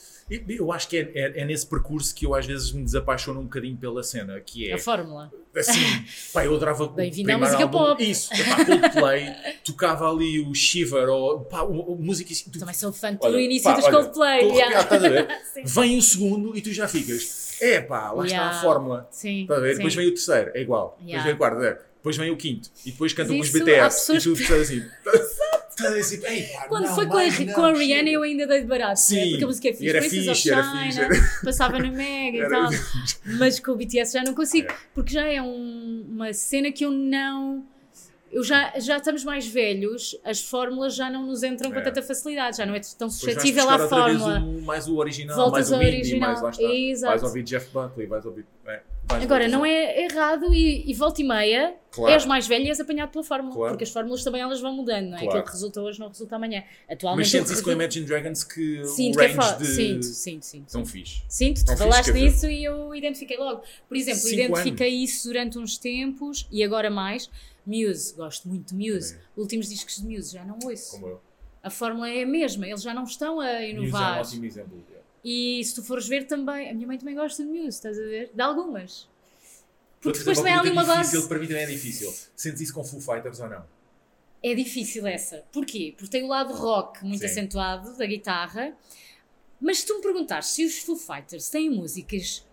Eu acho que é, é- é nesse percurso que eu às vezes me desapaixono um bocadinho pela cena, que é A fórmula. assim, pá, eu adorava Bem-vindo à música álbum, pop. Isso, pá, Coldplay, tocava ali o Shiver, ou pá, o, o, música tu- Também sou fã do início pá, dos olha, Coldplay. yeah. estás a ver? Vem o segundo e tu já ficas, é pá, lá está Yeah. a fórmula. Sim, Estás a. Depois vem o terceiro, é igual. Depois Yeah. vem o quarto, é. Depois vem o quinto. E depois cantam os BTS. E tu estás assim. Estás assim, Quando não, foi com a, com a Rihanna eu ainda dei de barato, Sim, né? porque a música é e fixe, era fixe, era China, fixe, era- passava na Mega e Era tal, fixe. mas com o BTS já não consigo, É. porque já é um- uma cena que eu não... Eu já, já estamos mais velhos, as fórmulas já não nos entram com É. tanta facilidade, já não é tão suscetível à fórmula. o- mais o original, Voltas mais o indie, original. mais lá está. Exato. Vais ouvir Jeff Buckley, vais ouvir. É, vais Agora, ouvir- não é errado e, e volta e meia, Claro. és mais velho e és apanhado pela fórmula, Claro. porque as fórmulas também elas vão mudando, não é? Claro. Aquilo que resulta hoje não resulta amanhã. Atualmente Mas sentes isso com Imagine Dragons que Sinto o que é range de... Sinto, sinto, sinto. São fixe. Sinto, tu falaste nisso e eu identifiquei logo. Por exemplo, Cinco identifiquei isso durante uns tempos e agora mais. Muse, gosto muito de Muse. Também. Últimos discos de Muse, já não ouço. Como eu. A fórmula é a mesma, eles já não estão a Muse é um inovar. ótimo exemplo. E se tu fores ver também, a minha mãe também gosta de Muse, estás a ver? De algumas. Porque depois também há ali uma pergunta base. difícil, Para mim também é difícil. Sentes isso com Foo Fighters ou não? É difícil essa. Porquê? Porque tem o lado rock muito Sim. acentuado da guitarra. Mas se tu me perguntares se os Foo Fighters têm músicas,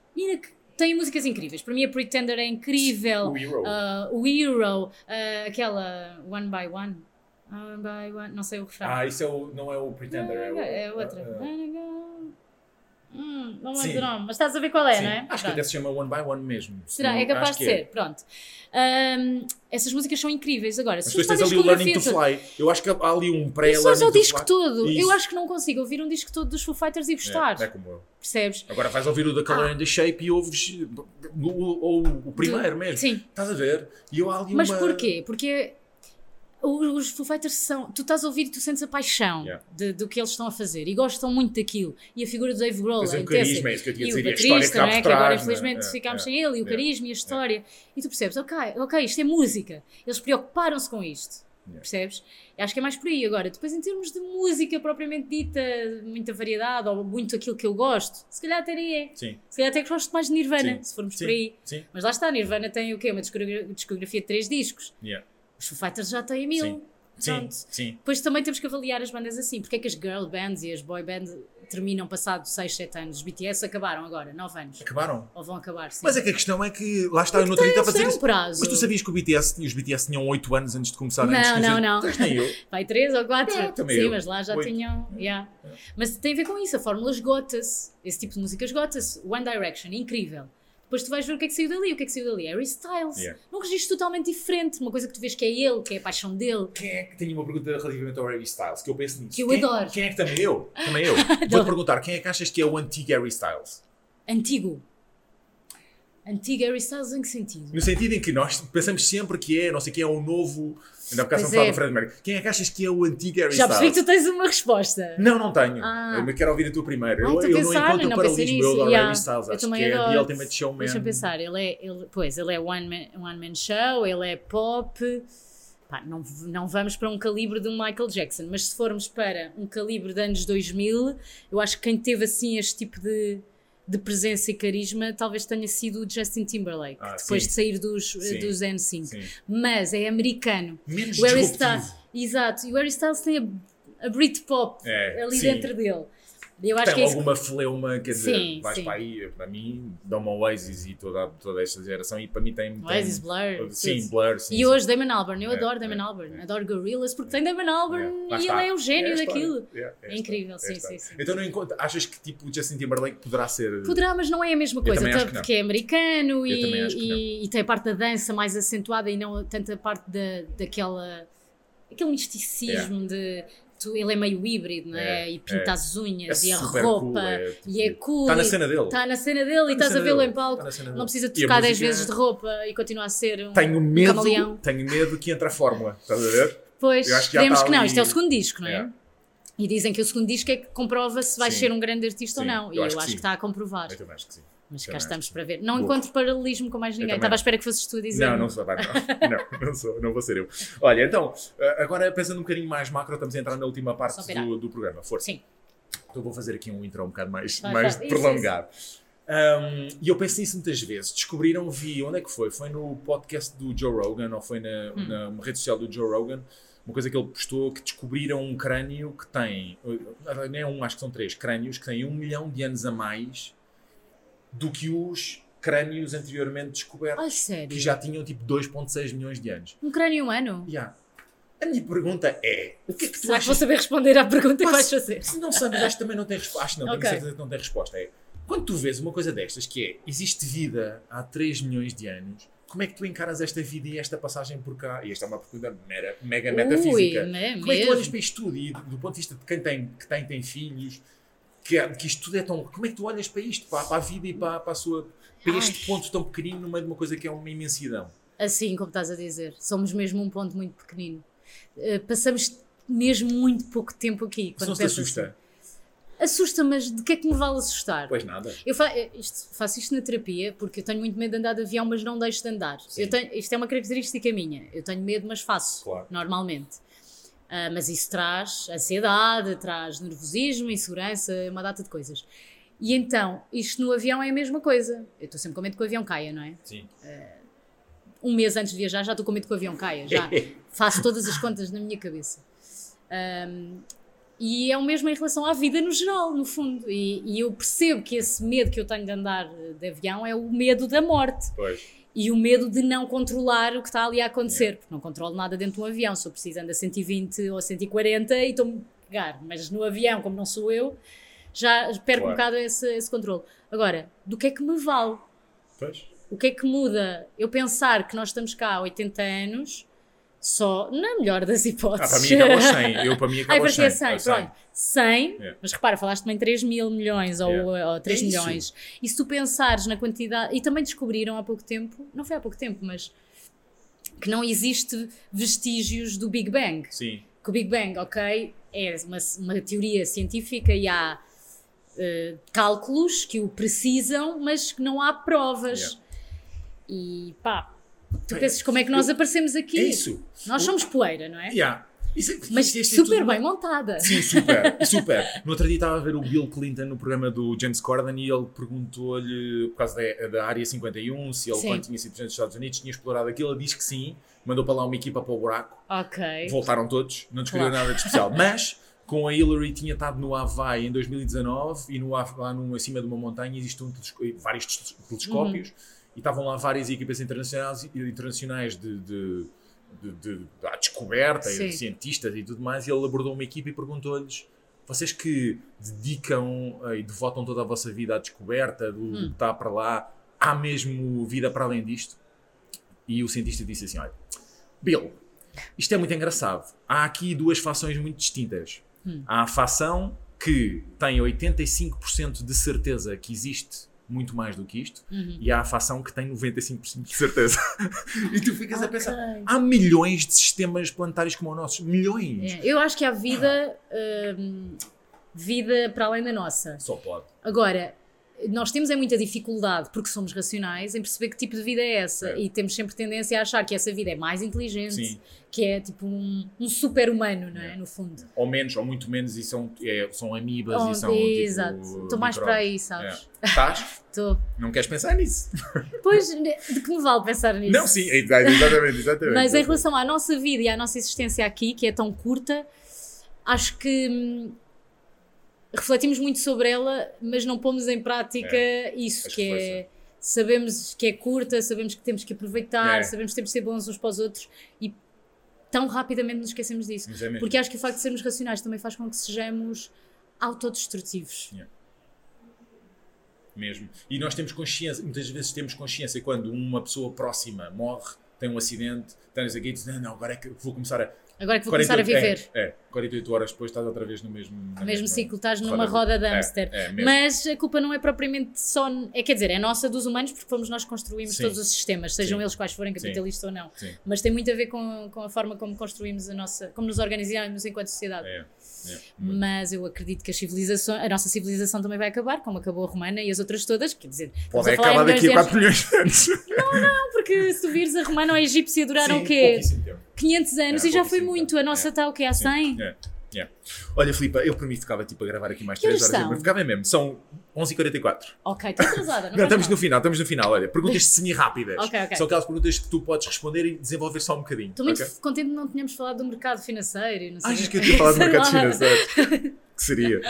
têm músicas incríveis. Para mim a Pretender é incrível. O Hero. Ah, o Hero, ah, aquela One by One. One by One, não sei o refrão. Ah, isso é o, não é o Pretender, é, o, é outra. ah, Hum, não lembro do nome, mas estás a ver qual é, sim. não é? Acho que Pronto. até se chama One by One mesmo. Se Será? não- É capaz de que ser, pronto. Ahm, essas músicas são incríveis. Agora, Mas se fores tens ali o Learning to Fly. Eu acho que há ali um Isso pré-Learning é o disco Fly. todo. Isso. Eu acho que não consigo ouvir um disco todo dos Foo Fighters e gostar. É, é como eu. Percebes? Agora vais ouvir o da Color Ah. and the Shape e ouves o, o, o primeiro mesmo. Sim. Estás a ver? E eu há ali Mas uma... porquê? Porque os Foo Fighters são. Tu estás a ouvir e tu sentes a paixão Yeah. de- do que eles estão a fazer e gostam muito daquilo. E a figura do Dave Grohl é o intensa. carisma, é isso que eu tinha E o dizer, a história que baterista, há não é? que agora infelizmente? É, ficámos é, sem ele, e o é, carisma e a história. E tu percebes, ok, ok, isto é música. Eles preocuparam-se com isto. Yeah. Percebes? Acho que é mais por aí. Agora, depois em termos de música propriamente dita, muita variedade, ou muito aquilo que eu gosto, se calhar até aí é. Sim, Se calhar até gosto mais de Nirvana, Sim, se formos sim, por aí. Mas lá está, Nirvana tem o quê? Uma discogra- discografia de três discos. Yeah. Os Foo Fighters já têm mil. Sim. Sim. Depois também temos que avaliar as bandas assim. Porque é que as girl bands e as boy bands terminam passado 6, 7 anos? Os BTS acabaram agora, 9 anos. Acabaram. Ou vão acabar, sim. Mas é que a questão é que, lá está, eu estava a um isso. prazo. Mas tu sabias que o BTS, os BTS tinham 8 anos antes de começar Não, antes de não, não. Mas nem eu. Vai 3 ou 4? É, também sim, eu. mas lá já Oito. tinham. yeah. Mas tem a ver com isso, a fórmula esgota-se. Esse tipo de música esgota-se. One Direction, incrível. Depois tu vais ver o que é que saiu dali. O que é que saiu dali? Harry Styles. Yeah. Num registro totalmente diferente. Uma coisa que tu vês que é ele, que é a paixão dele. Quem é que tem uma pergunta relativamente ao Harry Styles? Que eu penso nisso. Que eu quem, adoro. Quem é que também eu? Também eu. Vou-te perguntar, quem é que achas que é o antigo Harry Styles? Antigo. Antigo Harry Styles em que sentido? No sentido em que nós pensamos sempre que é, não sei quem é o novo. Ainda Pois estamos a falar é. do Fred Mercury. Quem é que achas que é o antigo Harry Já percebi que Styles? tu tens uma resposta. Não, não tenho. Ah. Eu quero ouvir a tua primeira. Eu eu não pensar, encontro não paralelismo. Eu adoro Yeah, Harry Styles. eu Acho que é adoro. The Ultimate Showman. Deixa-me pensar, ele é, ele, pois, ele é one man, one man show, ele é pop. Pá, não, não vamos para um calibre de um Michael Jackson, mas se formos para um calibre de anos 2000, eu acho que quem teve assim este tipo de, de presença e carisma talvez tenha sido o Justin Timberlake, Ah, depois sim. de sair dos, Sim. dos N5. Sim. Mas é americano. Menos O Harry. Styles, exato, e o Harry Styles tem a, a Britpop É, ali dentro dele. Eu acho Tem que é isso. alguma fleuma, quer dizer, Sim, vais sim. para aí, para mim, dá-me Oasis e toda, toda esta geração, e para mim tem. tem Oasis, Blur, Sim. Blur, sim. E hoje Damon Albarn, eu É, adoro é, Damon Albarn, é. adoro Gorillaz porque tem Damon Albarn É, e ele é o gênio É história. daquilo. É, é É incrível, sim, é sim, sim. Então não encontro, achas que tipo o Justin Timberlake poderá ser. Poderá, mas não é a mesma coisa, até não. porque é americano e, e tem a parte da dança mais acentuada e não tanto a parte da, daquela aquele misticismo de ele é meio híbrido, não é? É, E pinta é. as unhas É e a roupa cool, é, tipo, e é cool. Está na e- cena dele. Está na cena dele e Está na estás a vê-lo em palco. Cena Não precisa E trocar 10 música- vezes de roupa e continua a ser um, Tenho medo, camaleão. tenho medo que entre a fórmula, estás a ver? Pois, Eu acho que esperemos está que não. Isto é o segundo disco, não é? Yeah. E dizem que o segundo disco é que comprova se vai Sim. ser um grande artista Sim, ou não. eu e eu acho acho que que, sim. está a comprovar. Eu também acho que sim. Mas cá estamos para ver. Não Boa. encontro paralelismo com mais ninguém. Estava à espera que fosses tu a dizer. Não, não sou, vai, não. não, não sou, não vou ser eu. Olha, então, eh, agora pensando um bocadinho mais macro, estamos a entrar na última parte do, do programa. Força. Sim. Então vou fazer aqui um intro um bocado mais, Vai, mais vai. Isso, prolongado. Um, e eu penso nisso muitas vezes. Descobriram, vi, onde é que foi? Foi no podcast do Joe Rogan ou foi na, Hum. na rede social do Joe Rogan? Uma coisa que ele postou que descobriram um crânio que tem, eh, nem é um, acho que são três crânios, que têm um milhão de anos a mais do que os crânios anteriormente descobertos, Ai, sério? que já tinham tipo 2,6 milhões de anos. Um crânio humano? Yeah. A minha pergunta é: o que é que tu achas vou saber responder à pergunta que vais fazer? se não sabes, acho que também não tem resposta. Acho que não, Ok. tenho certeza que não tem resposta. É, quando tu vês uma coisa destas, que é, existe vida há 3 milhões de anos, como é que tu encaras esta vida e esta passagem por cá? E esta é uma pergunta mera- mega metafísica. Ui, né, como é que tu olhas para isto tudo? E do ponto de vista de quem tem, que tem, tem filhos, que, é- que isto tudo é tão... Como é que tu olhas para isto? Para, para a vida e para, para, a sua, para este Ai. ponto tão pequenino no meio de uma coisa que é uma imensidão? Assim, como estás a dizer, somos mesmo um ponto muito pequenino. Uh, passamos mesmo muito pouco tempo aqui. Isso Quando não te assusta? assim. Assusta, mas de que é que me vale assustar? Pois nada. Eu fa isto- faço isto na terapia porque eu tenho muito medo de andar de avião, mas não deixo de andar. Tenho, isto é uma característica minha. Eu tenho medo, mas faço, Claro. normalmente. Ah, mas isso traz ansiedade, traz nervosismo, insegurança, uma data de coisas. E então, isto no avião é a mesma coisa. Eu estou sempre com medo que o avião caia, não é? Sim. Um mês antes de viajar já estou com medo que o avião caia. Já faço todas as contas na minha cabeça. Ahm, e é o mesmo em relação à vida no geral, no fundo. E, e eu percebo que esse medo que eu tenho de andar de avião é o medo da morte Pois. e o medo de não controlar o que está ali a acontecer, porque não controlo nada dentro de um avião. Se eu preciso andar a 120 ou 140 e estou-me a pegar, mas no avião, como não sou eu, já perco um Claro. bocado esse, esse controle. Agora, do que é que me vale? Pois. O que é que muda? Eu pensar que nós estamos cá há 80 anos, só na melhor das Ah, hipóteses. para mim acaba aos 100. Eu para mim Ai, acaba aos ti é 100. 100, aos 100. pronto. 100, Yeah. mas repara, falaste também 3 mil milhões ou, Yeah. ou 3 É isso. milhões. E se tu pensares na quantidade, e também descobriram há pouco tempo, não foi há pouco tempo, mas que não existe vestígios do Big Bang. Sim. Que o Big Bang, ok, é uma, uma teoria científica e há eh, cálculos que o precisam, mas que não há provas. Yeah. E pá, tu Bem, pensas como é que nós aparecemos aqui? É isso. Nós somos poeira, não é? Yeah. Isso é- Mas é super tudo- bem montada. Sim, super, super. No outro dia estava a ver o Bill Clinton no programa do James Corden e ele perguntou-lhe, por causa da, da Área 51, se ele, Sim. quando tinha sido presidente dos Estados Unidos, tinha explorado aquilo. Ele diz que sim, mandou para lá uma equipa para o buraco. Ok. Voltaram todos, não descobriram Claro. nada de especial. Mas, com a Hillary, tinha estado no Havaí em 2019 e no, lá no, acima de uma montanha existem vários telescópios Uhum. E estavam lá várias equipas internacionais, internacionais de, de, de, de- da descoberta e de cientistas e tudo mais. E ele abordou uma equipa e perguntou-lhes. Vocês que dedicam eh, e devotam toda a vossa vida à descoberta do, do Hum. que está para lá, há mesmo vida para além disto? E o cientista disse assim: Olha, Bill, isto é muito engraçado. Há aqui duas fações muito distintas. Hum. Há a fação que tem 85% de certeza que existe muito mais do que isto, Uhum. e há a fação que tem 95% de certeza. e tu ficas a Ok. pensar: há milhões de sistemas planetários como o nosso. Milhões! É, eu acho que há vida, hum, vida para além da nossa. Só pode. Agora, nós temos é muita dificuldade, porque somos racionais, em perceber que tipo de vida é essa. É. E temos sempre tendência a achar que essa vida é mais inteligente, Sim. que é tipo um, um super-humano, não é? É. No fundo. Ou menos, ou muito menos, e são, é, são amibas Oh, e são. exato. Tipo, Estou mais para aí, sabes? É. Estás? Estou. Não queres pensar nisso? Pois, de que me vale pensar nisso? Não, sim, exatamente, exatamente. Mas em relação à nossa vida e à nossa existência aqui, que é tão curta, acho que hum, refletimos muito sobre ela, mas não pomos em prática isso, as que é sabemos que é curta, sabemos que temos que aproveitar, É. sabemos que temos que ser bons uns para os outros e tão rapidamente nos esquecemos disso. É. Porque acho que o facto de sermos racionais também faz com que sejamos autodestrutivos. Mesmo. E nós temos consciência, muitas vezes temos consciência quando uma pessoa próxima morre, tem um acidente, tem aqui e diz: Não, não, agora é que vou começar a. Agora que vou começar a 48 viver. É, é, 48 horas depois estás outra vez no mesmo. No mesmo ciclo, estás numa roda roda de É, hamster. é, mesmo. Mas a culpa não é propriamente só. É, quer dizer, é nossa dos humanos porque fomos nós que construímos Sim. todos os sistemas, sejam Sim. eles quais forem, capitalistas ou não. Sim. Mas tem muito a ver com, com a forma como construímos a nossa. como nos organizamos enquanto sociedade. É, é. Mas eu acredito que as civilizações, a nossa civilização também vai acabar, como acabou a romana e as outras todas, quer dizer, Pode a acabar daqui a de anos. 4 milhões de anos. Não, porque se tu vires a romana ou a egípcia duraram Sim, o quê? pouquíssimo tempo. 500 anos É, e já foi muito. A nossa está o quê? Há Sim, 100? é, é. Olha, Filipe, eu para mim ficava tipo a gravar aqui mais Que 3 horas são? Ficava mesmo, são 11h44. Ok, estou atrasada. Não, Não, estamos mal. no final, estamos no final. Olha, perguntas semi-rápidas. Ok, ok. São aquelas perguntas que tu podes responder e desenvolver só um bocadinho. Estou muito ok? contente de não tenhamos falado do mercado financeiro. e Não sei Achas que eu tinha falado mercados lá. financeiros? que seria?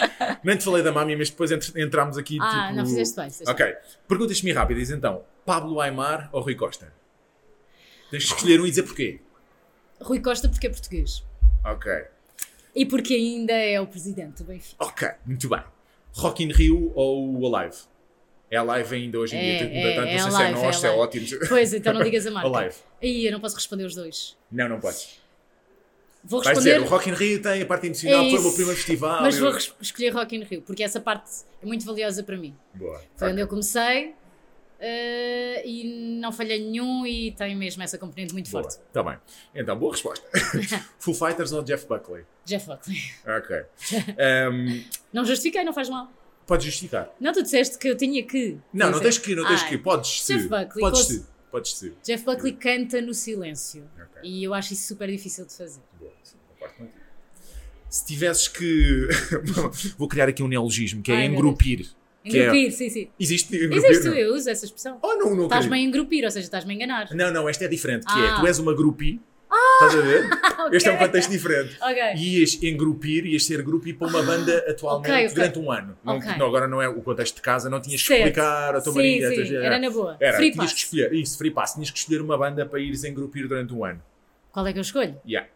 Nem te falei da Mami, mas depois entr- entramos aqui Ah, tipo... não fizeste bem. fizeste Ok. Perguntas semi-rápidas então. Pablo Aymar ou Rui Costa? Tens de escolher um e dizer porquê. Rui Costa porque é português. Ok. E porque ainda é o presidente do Benfica. Ok, muito bem. Rock in Rio ou o Alive? É Alive ainda hoje em É, dia. é, Tanto é não sei se é é nosso, se é ótimo. Pois, então não digas a marca. Alive. Aí eu não posso responder os dois. Não, não podes. Vou responder, dizer, o Rock in Rio tem a parte emocional, É foi o meu primeiro festival. mas eu- vou escolher Rock in Rio, porque essa parte é muito valiosa para mim. Boa. Foi Ok. onde eu comecei eh, e não falhei nenhum e tem mesmo essa componente muito Boa. forte. Tá bem. Então, boa resposta. Foo Fighters ou Jeff Buckley? Jeff Buckley. Ok. Ahm, Não justifiquei, não faz mal. podes justificar. Não, tu disseste que eu tinha que. Não, não tens que, não tens Ah, que. Podes Jeff. Buckley, Podes se. Podes se. Jeff Buckley canta no silêncio. Ok. E eu acho isso super difícil de fazer. Boa, concordo contigo. Se tivesses que. Vou criar aqui um neologismo, que é Ai, meu engrupir. É- Engrupir, sim, sim. Existe engrupir? Existe, não? eu uso essa expressão. Oh, não, não Estás-me a engrupir, ou seja, estás-me a enganar. Não, não, esta é diferente, que Ah. é, tu és uma groupie, estás a ver? Ok. Este é um contexto diferente. Ok. E ias engrupir, ias ser groupie para uma banda atualmente ok, ok. durante um ano. Não, Ok. não, agora não é o contexto de casa, não tinhas que explicar a tua Sim, marinha. sim, era na boa. Era, Free tinhas pass. que escolher, isso, free pass, tinhas que escolher uma banda para ires engrupir durante um ano. Qual é que eu escolho? Yeah.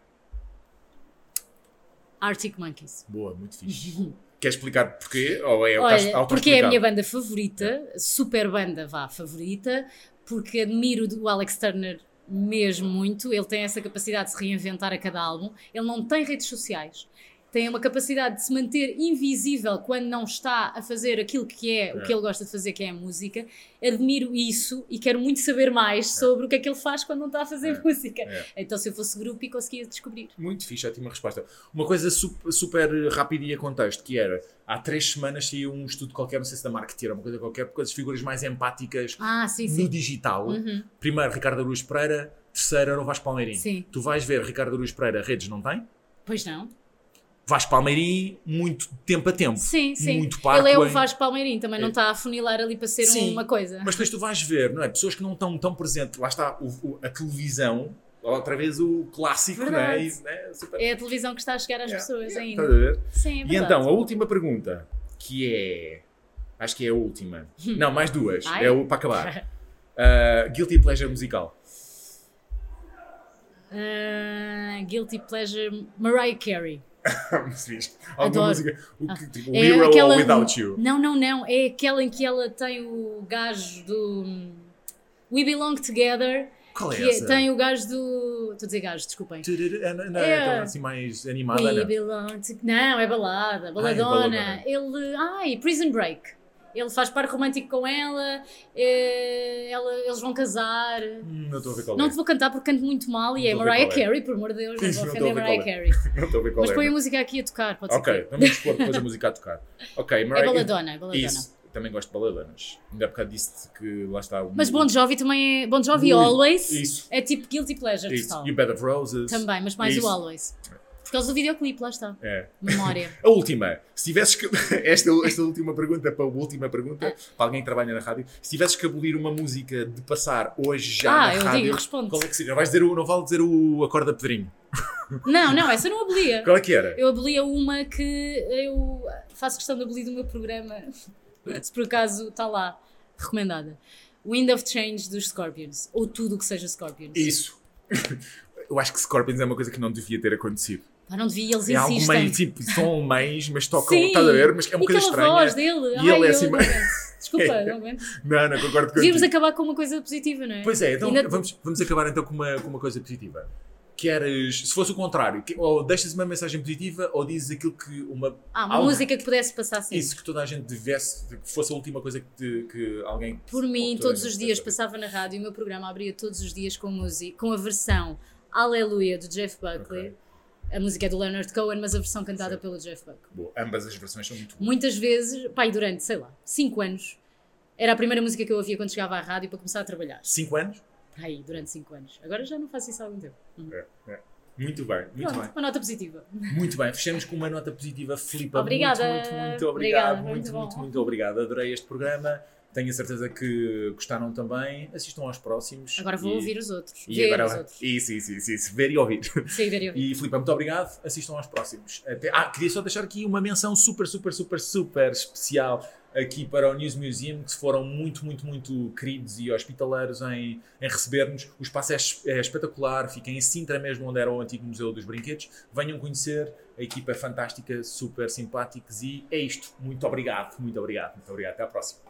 Arctic Monkeys. Boa, muito fixe. Queres explicar porquê? Ou é Olha, porque é a minha banda favorita, super banda, vá, favorita, porque admiro o Alex Turner mesmo muito. Ele tem essa capacidade de se reinventar a cada álbum. Ele não tem redes sociais. Tem uma capacidade de se manter invisível quando não está a fazer aquilo que é, o É. que ele gosta de fazer, que é a música. Admiro isso e quero muito saber mais sobre o que é que ele faz quando não está a fazer É. música. É. Então, se eu fosse grupo, e conseguia descobrir. Muito fixe, ótima resposta. Uma coisa su- super, rápida e a contexto, que era, há três semanas saiu um estudo qualquer, não sei se da Marketeer ou uma coisa qualquer, com as figuras mais empáticas Ah, sim, no sim. digital. Uhum. Primeiro, Ricardo Aruz Pereira. Terceiro, era o Vasco Palmeirim. Sim. Tu vais ver Ricardo Aruz Pereira, redes não tem? Pois não? Vasco Palmeirim, muito tempo a tempo. Sim, sim. Muito parco ele é o Vasco Palmeirim, também não É. está a funilar ali para ser Sim, uma coisa. Mas depois tu vais ver, não é? Pessoas que não estão tão presentes. Lá está o- o- a televisão, outra vez o clássico, não é? Verdade. Né? Super- É a televisão que está a chegar às Yeah, pessoas yeah, ainda. estás a ver? Sim, é E verdade. então, a última pergunta, que é. Acho que é a última. Não, mais duas. Ai. É o para acabar. Uh, guilty pleasure musical. Ah, guilty Pleasure, Mariah Carey. Alguma música. O que, tipo, É aquela- ou Without You. Não, não, não. É aquela em que ela tem o gajo do We Belong Together. Qual é Que é- essa? tem o gajo do. Estou a dizer gajo, desculpem. Não, não, não, É. aquela assim mais animada, We não. Belong to... Não, é balada, baladona. baladona. Ele. Ai, Prison Break. Ele faz par romântico com ela, eh, ela- eles vão casar. Hum, Não estou a ver qual Não é. te vou cantar porque canto muito mal e Não é Mariah é. Carey, por amor de Deus, não Isso, vou não ofender a ver Mariah qual Carey. Não estou a ver qual Mas é. põe a música aqui a tocar, pode ser Ok, vamos pôr depois a música a tocar. Ok, É Mariah baladona, é baladona. Isso, também gosto de baladonas. Ainda há bocado disse que lá está o. Mas Bon Jovi também é. Bon Jovi Muito. Always Isso. é tipo Guilty Pleasure Isso. total. E o Bed of Roses. Também, mas mais Isso. o Always. Por causa do videoclipe, lá está. É. Memória. A última. Se tivesses que. Esta, esta última pergunta, para a última pergunta, para alguém que trabalha na rádio. Se tivesses que abolir uma música de passar hoje já Ah, na eu rádio. digo, respondo. Qual é que seria? Vais dizer o. Não vale dizer o Acorda Pedrinho. Não, não, essa eu não abolia. Qual é que era? Eu abolia uma que eu faço questão de abolir do meu programa, se por acaso está lá, recomendada. Wind of Change dos Scorpions. Ou tudo o que seja Scorpions. Isso. Eu acho que Scorpions é uma coisa que não devia ter acontecido. Pá, não devia, eles É algo insistem. meio tipo, são alemães, mas tocam, Sim. estás a ver? Mas é e coisa aquela estranha. voz dele. E Ai, ele é assim meio-. Desculpa, não aguento. Não, não concordo Devíamos contigo. acabar com uma coisa positiva, não é? Pois é, então Ainda- vamos, vamos acabar então com uma, com uma coisa positiva. Queres, se fosse o contrário, que- ou deixas uma mensagem positiva ou dizes aquilo que uma. Ah, uma algo- música que pudesse passar sempre. Isso que toda a gente devesse, que fosse a última coisa que, te- que alguém. Por mim, todos os dias passava na rádio e o meu programa abria todos os dias com música, com a versão Aleluia do Jeff Buckley. Ok. A música é do Leonard Cohen, mas a versão cantada pelo Jeff. Boa, ambas as versões são muito boas. Muitas vezes, pai, durante, sei lá, 5 anos, era a primeira música que eu ouvia quando chegava à rádio para começar a trabalhar. Cinco anos? Aí, durante 5 anos. Agora já não faço isso há algum tempo. Hum. É, é. Muito bem, muito Pronto, bem. uma nota positiva. Muito bem, fechamos com uma nota positiva, Filipa. Obrigada. Muito, muito, muito obrigado. Obrigada, muito, muito muito, muito, obrigado. Adorei este programa. Tenho a certeza que gostaram também. Assistam aos próximos. Agora vou E- ouvir os outros. E ver agora, os outros. Isso, isso, isso, isso. Ver e ouvir. Sim, ver e ouvir. E Filipe, muito obrigado. Assistam aos próximos. Até... Ah, queria só deixar aqui uma menção super, super, super, super especial aqui para o News Museum, que foram muito, muito, muito queridos e hospitaleiros em, em receber-nos. O espaço é, é espetacular, fica em Sintra mesmo, onde era o antigo Museu dos Brinquedos. Venham conhecer, a equipa é fantástica, super simpáticos e é isto. Muito obrigado, muito obrigado, muito obrigado. Até à próxima.